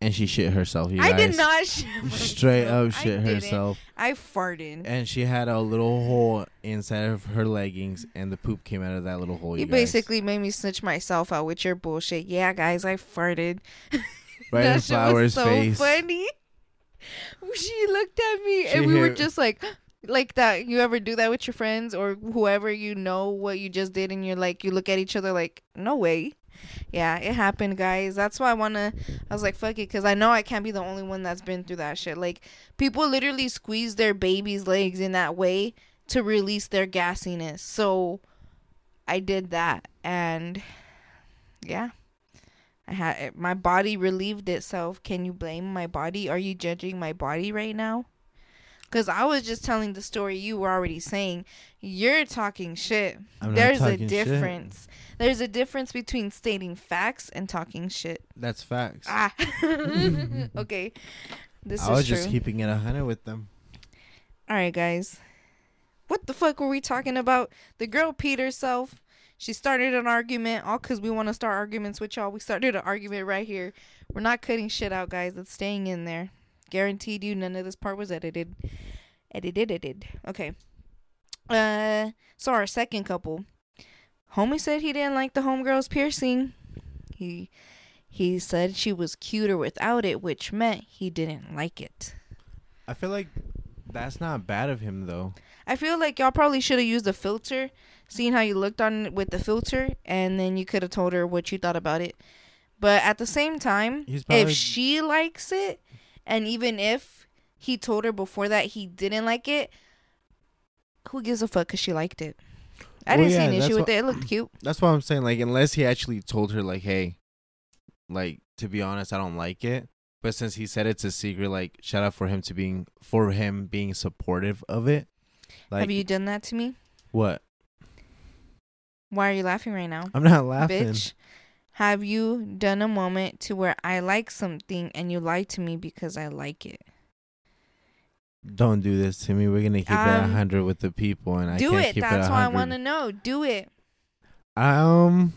And she shit herself. You I guys. did not shit [LAUGHS] Straight up shit didn't. herself. I farted. And she had a little hole inside of her leggings, and the poop came out of that little hole. You You basically made me snitch myself out with your bullshit. Yeah, guys, I farted. [LAUGHS] right that in shit Flower's was so face. funny. She looked at me She and we were just like, like that. You ever do that with your friends or whoever you know what you just did, and you're like, you look at each other like, no way. Yeah, it happened, guys. That's why I wanna. I was like, fuck it, because I know I can't be the only one that's been through that shit. Like, people literally squeeze their baby's legs in that way to release their gassiness. So, I did that, and yeah, I had eh, my body relieved itself. Can you blame my body? Are you judging my body right now? Because I was just telling the story you were already saying. You're talking shit. I'm There's a talking shit. difference. There's a difference between stating facts and talking shit. That's facts. Ah. [LAUGHS] [LAUGHS] okay. This I was is true. just keeping it a hundred with them. All right, guys. What the fuck were we talking about? The girl peed herself. She started an argument, all because we want to start arguments with y'all. We started an argument right here. We're not cutting shit out, guys. It's staying in there. Guaranteed you, none of this part was edited. Edited, edited. Okay. Uh, so our second couple. Homie said he didn't like the homegirl's piercing. He he said she was cuter without it, which meant he didn't like it. I feel like that's not bad of him though. I feel like y'all probably should have used a filter, seeing how you looked on it with the filter, and then you could have told her what you thought about it. But at the same time, if she likes it, and even if he told her before that he didn't like it, who gives a fuck? Cause she liked it. I Well, didn't yeah, see an issue with what- it. It looked cute. That's what I'm saying. Like, unless he actually told her, like, hey, like to be honest, I don't like it. But since he said it's a secret, like, shout out for him to being for him being supportive of it. Like, Have you done that to me? what? Why are you laughing right now? I'm not laughing. Bitch. Have you done a moment to where I like something and you lie to me because I like it? Don't do this to me. We're gonna keep it a Um, hundred with the people, and I Do it. That's it why I want to know. Do it. Um,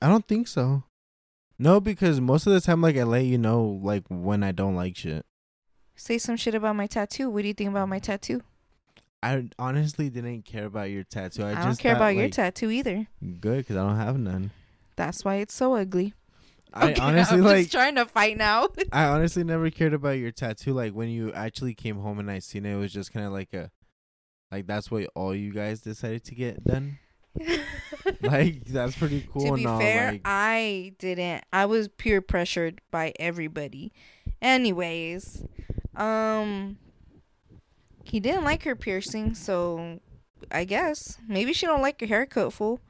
I don't think so. No, because most of the time, like I let you know, like when I don't like shit. Say some shit about my tattoo. What do you think about my tattoo? I honestly didn't care about your tattoo. I, I, just don't care about your tattoo either. Good, because I don't have none. That's why it's so ugly. I Okay, [LAUGHS] honestly I'm like. just trying to fight now. I honestly never cared about your tattoo. Like when you actually came home and I seen it, it was just kind of like a, like that's what all you guys decided to get done. [LAUGHS] like that's pretty cool. to be all, fair, like, I didn't. I was peer pressured by everybody. Anyways, um, he didn't like her piercing, so I guess maybe she don't like your haircut, fool.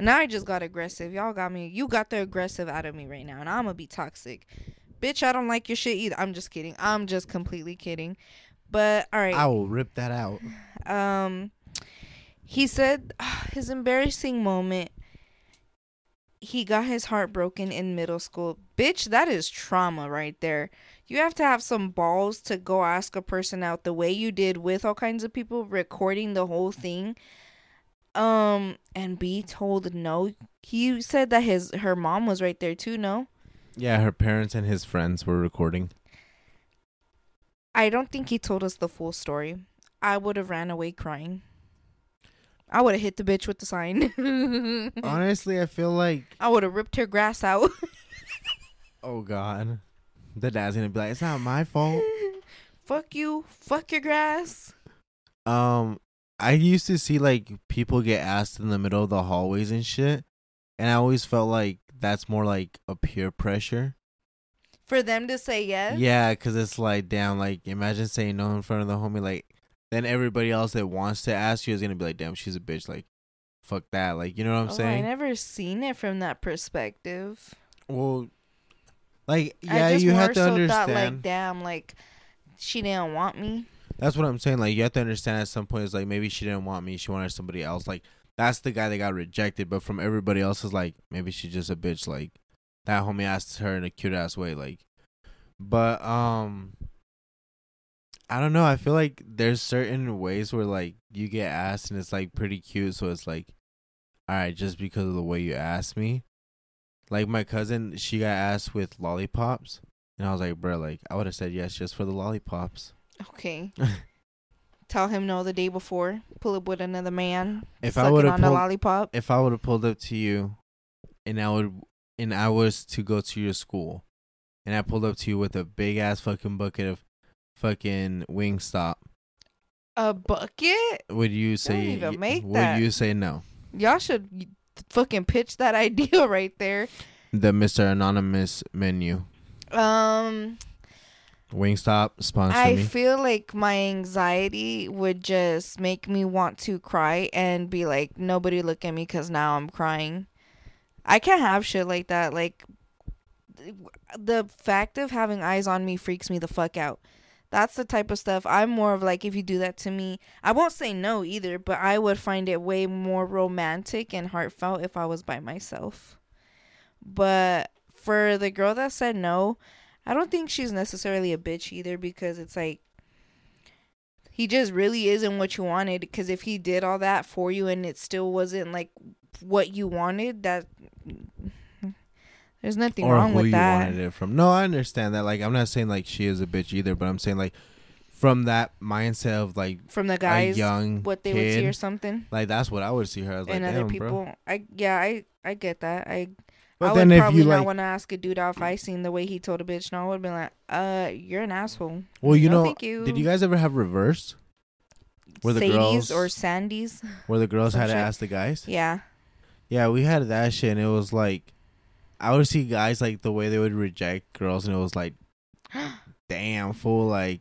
Now I just got aggressive. Y'all got me. You got the aggressive out of me right now, and I'm gonna be toxic. Bitch, I don't like your shit either. I'm just kidding. I'm just completely kidding. But all right. I will rip that out. Um, he said [SIGHS] his embarrassing moment. He got his heart broken in middle school. Bitch, that is trauma right there. You have to have some balls to go ask a person out the way you did with all kinds of people, recording the whole thing. Um, and be told no. He said that his her mom was right there too. No, Yeah, her parents and his friends were recording. I don't think he told us the full story. I would have ran away crying. I would have hit the bitch with the sign. [LAUGHS] Honestly, I feel like I would have ripped her grass out. [LAUGHS] oh god, the dad's gonna be like, it's not my fault. [LAUGHS] Fuck you. Fuck your grass. Um, I used to see like people get asked in the middle of the hallways and shit, and I always felt like that's more like a peer pressure. For them to say yes. Yeah, because it's like, damn, like imagine saying no in front of the homie, like then everybody else that wants to ask you is gonna be like, damn, she's a bitch, like, fuck that, like, you know what I'm oh, I never seen it from that perspective. Well, like, yeah, you have to so understand. Thought, like, damn, like she didn't want me. That's what I'm saying. Like, you have to understand at some point, it's like maybe she didn't want me, she wanted somebody else. Like, that's the guy that got rejected. But from everybody else, is like maybe she's just a bitch. Like, that homie asked her in a cute ass way. Like, but um, I don't know. I feel like there's certain ways where like you get asked and it's like pretty cute. So it's like, all right, just because of the way you asked me. Like my cousin, she got asked with lollipops, and I was like, bro, like I would have said yes just for the lollipops. Okay. Tell him no the day before. Pull up with another man. If I would have on the pulled, lollipop. if I would have pulled up to you, and I would, and I was to go to your school, and I pulled up to you with a big ass fucking bucket of fucking Wingstop, A bucket? would you say? even y- make would that. you say no? Y'all should fucking pitch that [LAUGHS] idea right there. The Mister Anonymous menu, Um, Wingstop sponsor I me. feel like my anxiety would just make me want to cry and be like, nobody look at me because now I'm crying. I can't have shit like that. Like, the fact of having eyes on me freaks me the fuck out. That's the type of stuff I'm more of like, if you do that to me, I won't say no either, but I would find it way more romantic and heartfelt if I was by myself. But for the girl that said no, I don't think she's necessarily a bitch either because it's like he just really isn't what you wanted because if he did all that for you and it still wasn't like what you wanted that there's nothing or wrong who with you that wanted it from. No, I understand that. Like, I'm not saying like she is a bitch either, but I'm saying like from that mindset of like from the guys young what they would see or something Like that's what I would see her as. Like, and other people bro. i yeah i i get that i But I then would if probably you not like, want to ask a dude out if I seen the way he told a bitch no. I would have been like, uh, you're an asshole. well, you No, know, thank you. did you guys ever have reverse? Where the Sadie's girls or Sandy's? where the girls had to shit? ask the guys? Yeah. Yeah, we had that shit, and it was like, I would see guys like the way they would reject girls, and it was like, [GASPS] damn fool, like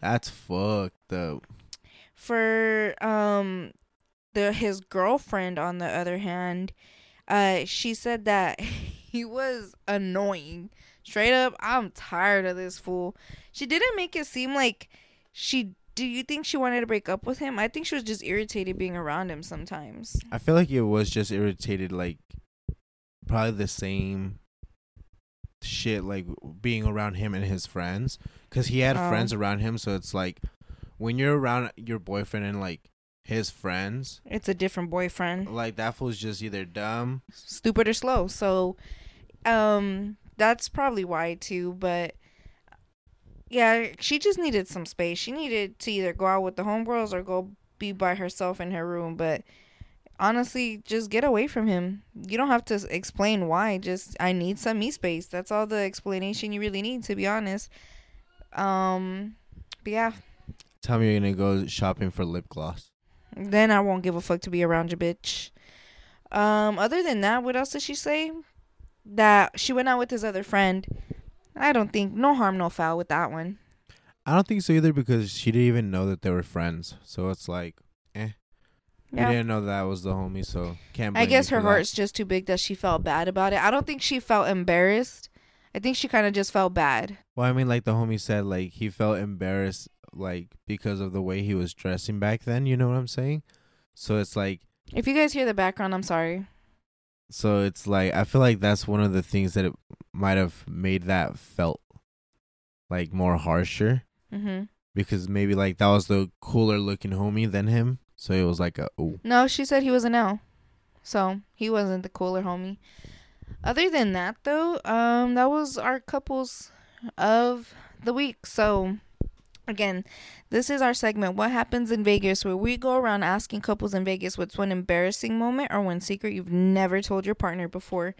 that's fucked up. For um, the his girlfriend on the other hand, uh, she said that [LAUGHS] he was annoying. Straight up, I'm tired of this fool. She didn't make it seem like she. Do you think she wanted to break up with him? I think she was just irritated being around him sometimes. I feel like it was just irritated, like probably the same shit, like being around him and his friends, because he had Oh. friends around him. So it's like when you're around your boyfriend and like his friends, It's a different boyfriend. like that fool's just either dumb. stupid or slow. So, um, that's probably why too. But yeah, she just needed some space. She needed to either go out with the homegirls or go be by herself in her room. But honestly, just get away from him. You don't have to explain why. Just I need some me space. That's all the explanation you really need, to be honest. Um, but yeah, Tell me you're gonna go shopping for lip gloss. Then I won't give a fuck to be around your bitch. Um, other than that, what else did she say? That she went out with his other friend. I don't think no harm, no foul with that one. I don't think so either because she didn't even know that they were friends. So it's like, eh. Yeah. You didn't know that was the homie, so can't. I guess her for that. heart's just too big that she felt bad about it. I don't think she felt embarrassed. I think she kind of just felt bad. Well, I mean, like the homie said, like he felt embarrassed, like because of the way he was dressing back then. You know what I'm saying? So it's like, If you guys hear the background, I'm sorry. so it's like I feel like that's one of the things that it might have made that felt like more harsher hmm because maybe like that was the cooler looking homie than him. So it was like a oh. No, she said he was an L. So he wasn't the cooler homie. Other than that though, um that was our couples of the week. So again, this is our segment What happens in Vegas where we go around asking couples in Vegas what's one embarrassing moment or one secret you've never told your partner before.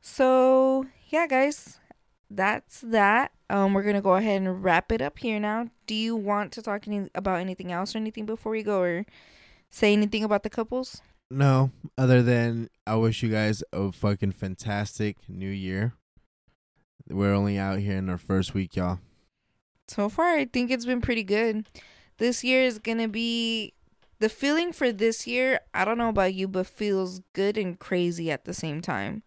So, yeah guys, that's that. Um we're going to go ahead and wrap it up here now. Do you want to talk any- about anything else or anything before we go or say anything about the couples? No, other than I wish you guys a fucking fantastic new year. We're only out here in our first week, y'all. So far, I think it's been pretty good. This year is going to be the feeling for this year. I don't know about you, but feels good and crazy at the same time.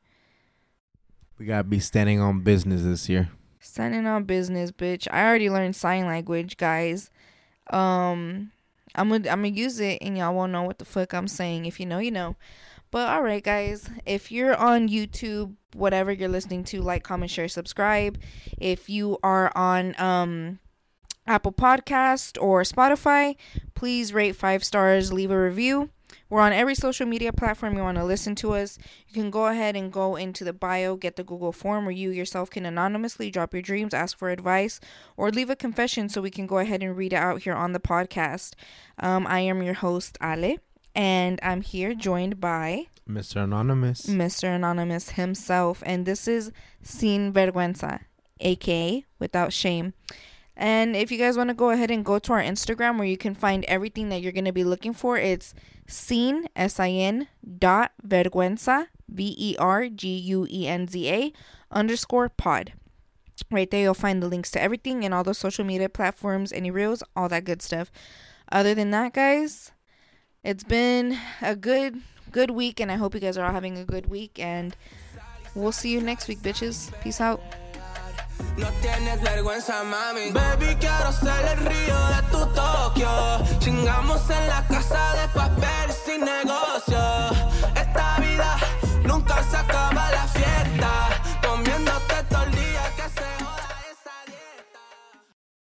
We gotta be standing on business this year. Standing on business, bitch. I already learned sign language, guys. Um, I'm gonna I'm gonna use it, and y'all won't know what the fuck I'm saying. If you know, you know. But all right, guys. If you're on YouTube, whatever you're listening to, like, comment, share, subscribe. If you are on um Apple Podcast or Spotify, please rate five stars, leave a review. We're on every social media platform you want to listen to us. You can go ahead and go into the bio, get the Google form where you yourself can anonymously drop your dreams, ask for advice, or leave a confession so we can go ahead and read it out here on the podcast. Um, I am your host, Ale, and I'm here joined by Mr. Anonymous. Mr. Anonymous himself, and this is Sin Vergüenza, aka Without Shame. And if you guys want to go ahead and go to our Instagram where you can find everything that you're going to be looking for, it's sin, S-I-N, dot vergüenza, V-E-R-G-U-E-N-Z-A, underscore pod. Right there, you'll find the links to everything and all the social media platforms, any reels, all that good stuff. Other than that, guys, it's been a good good week and I hope you guys are all having a good week and we'll see you next week bitches. Peace out. No tienes vergüenza, mami. Baby, quiero ser el río de tu Tokio. Chingamos en la casa de papel sin negocio. Esta vida nunca se acaba la fiesta.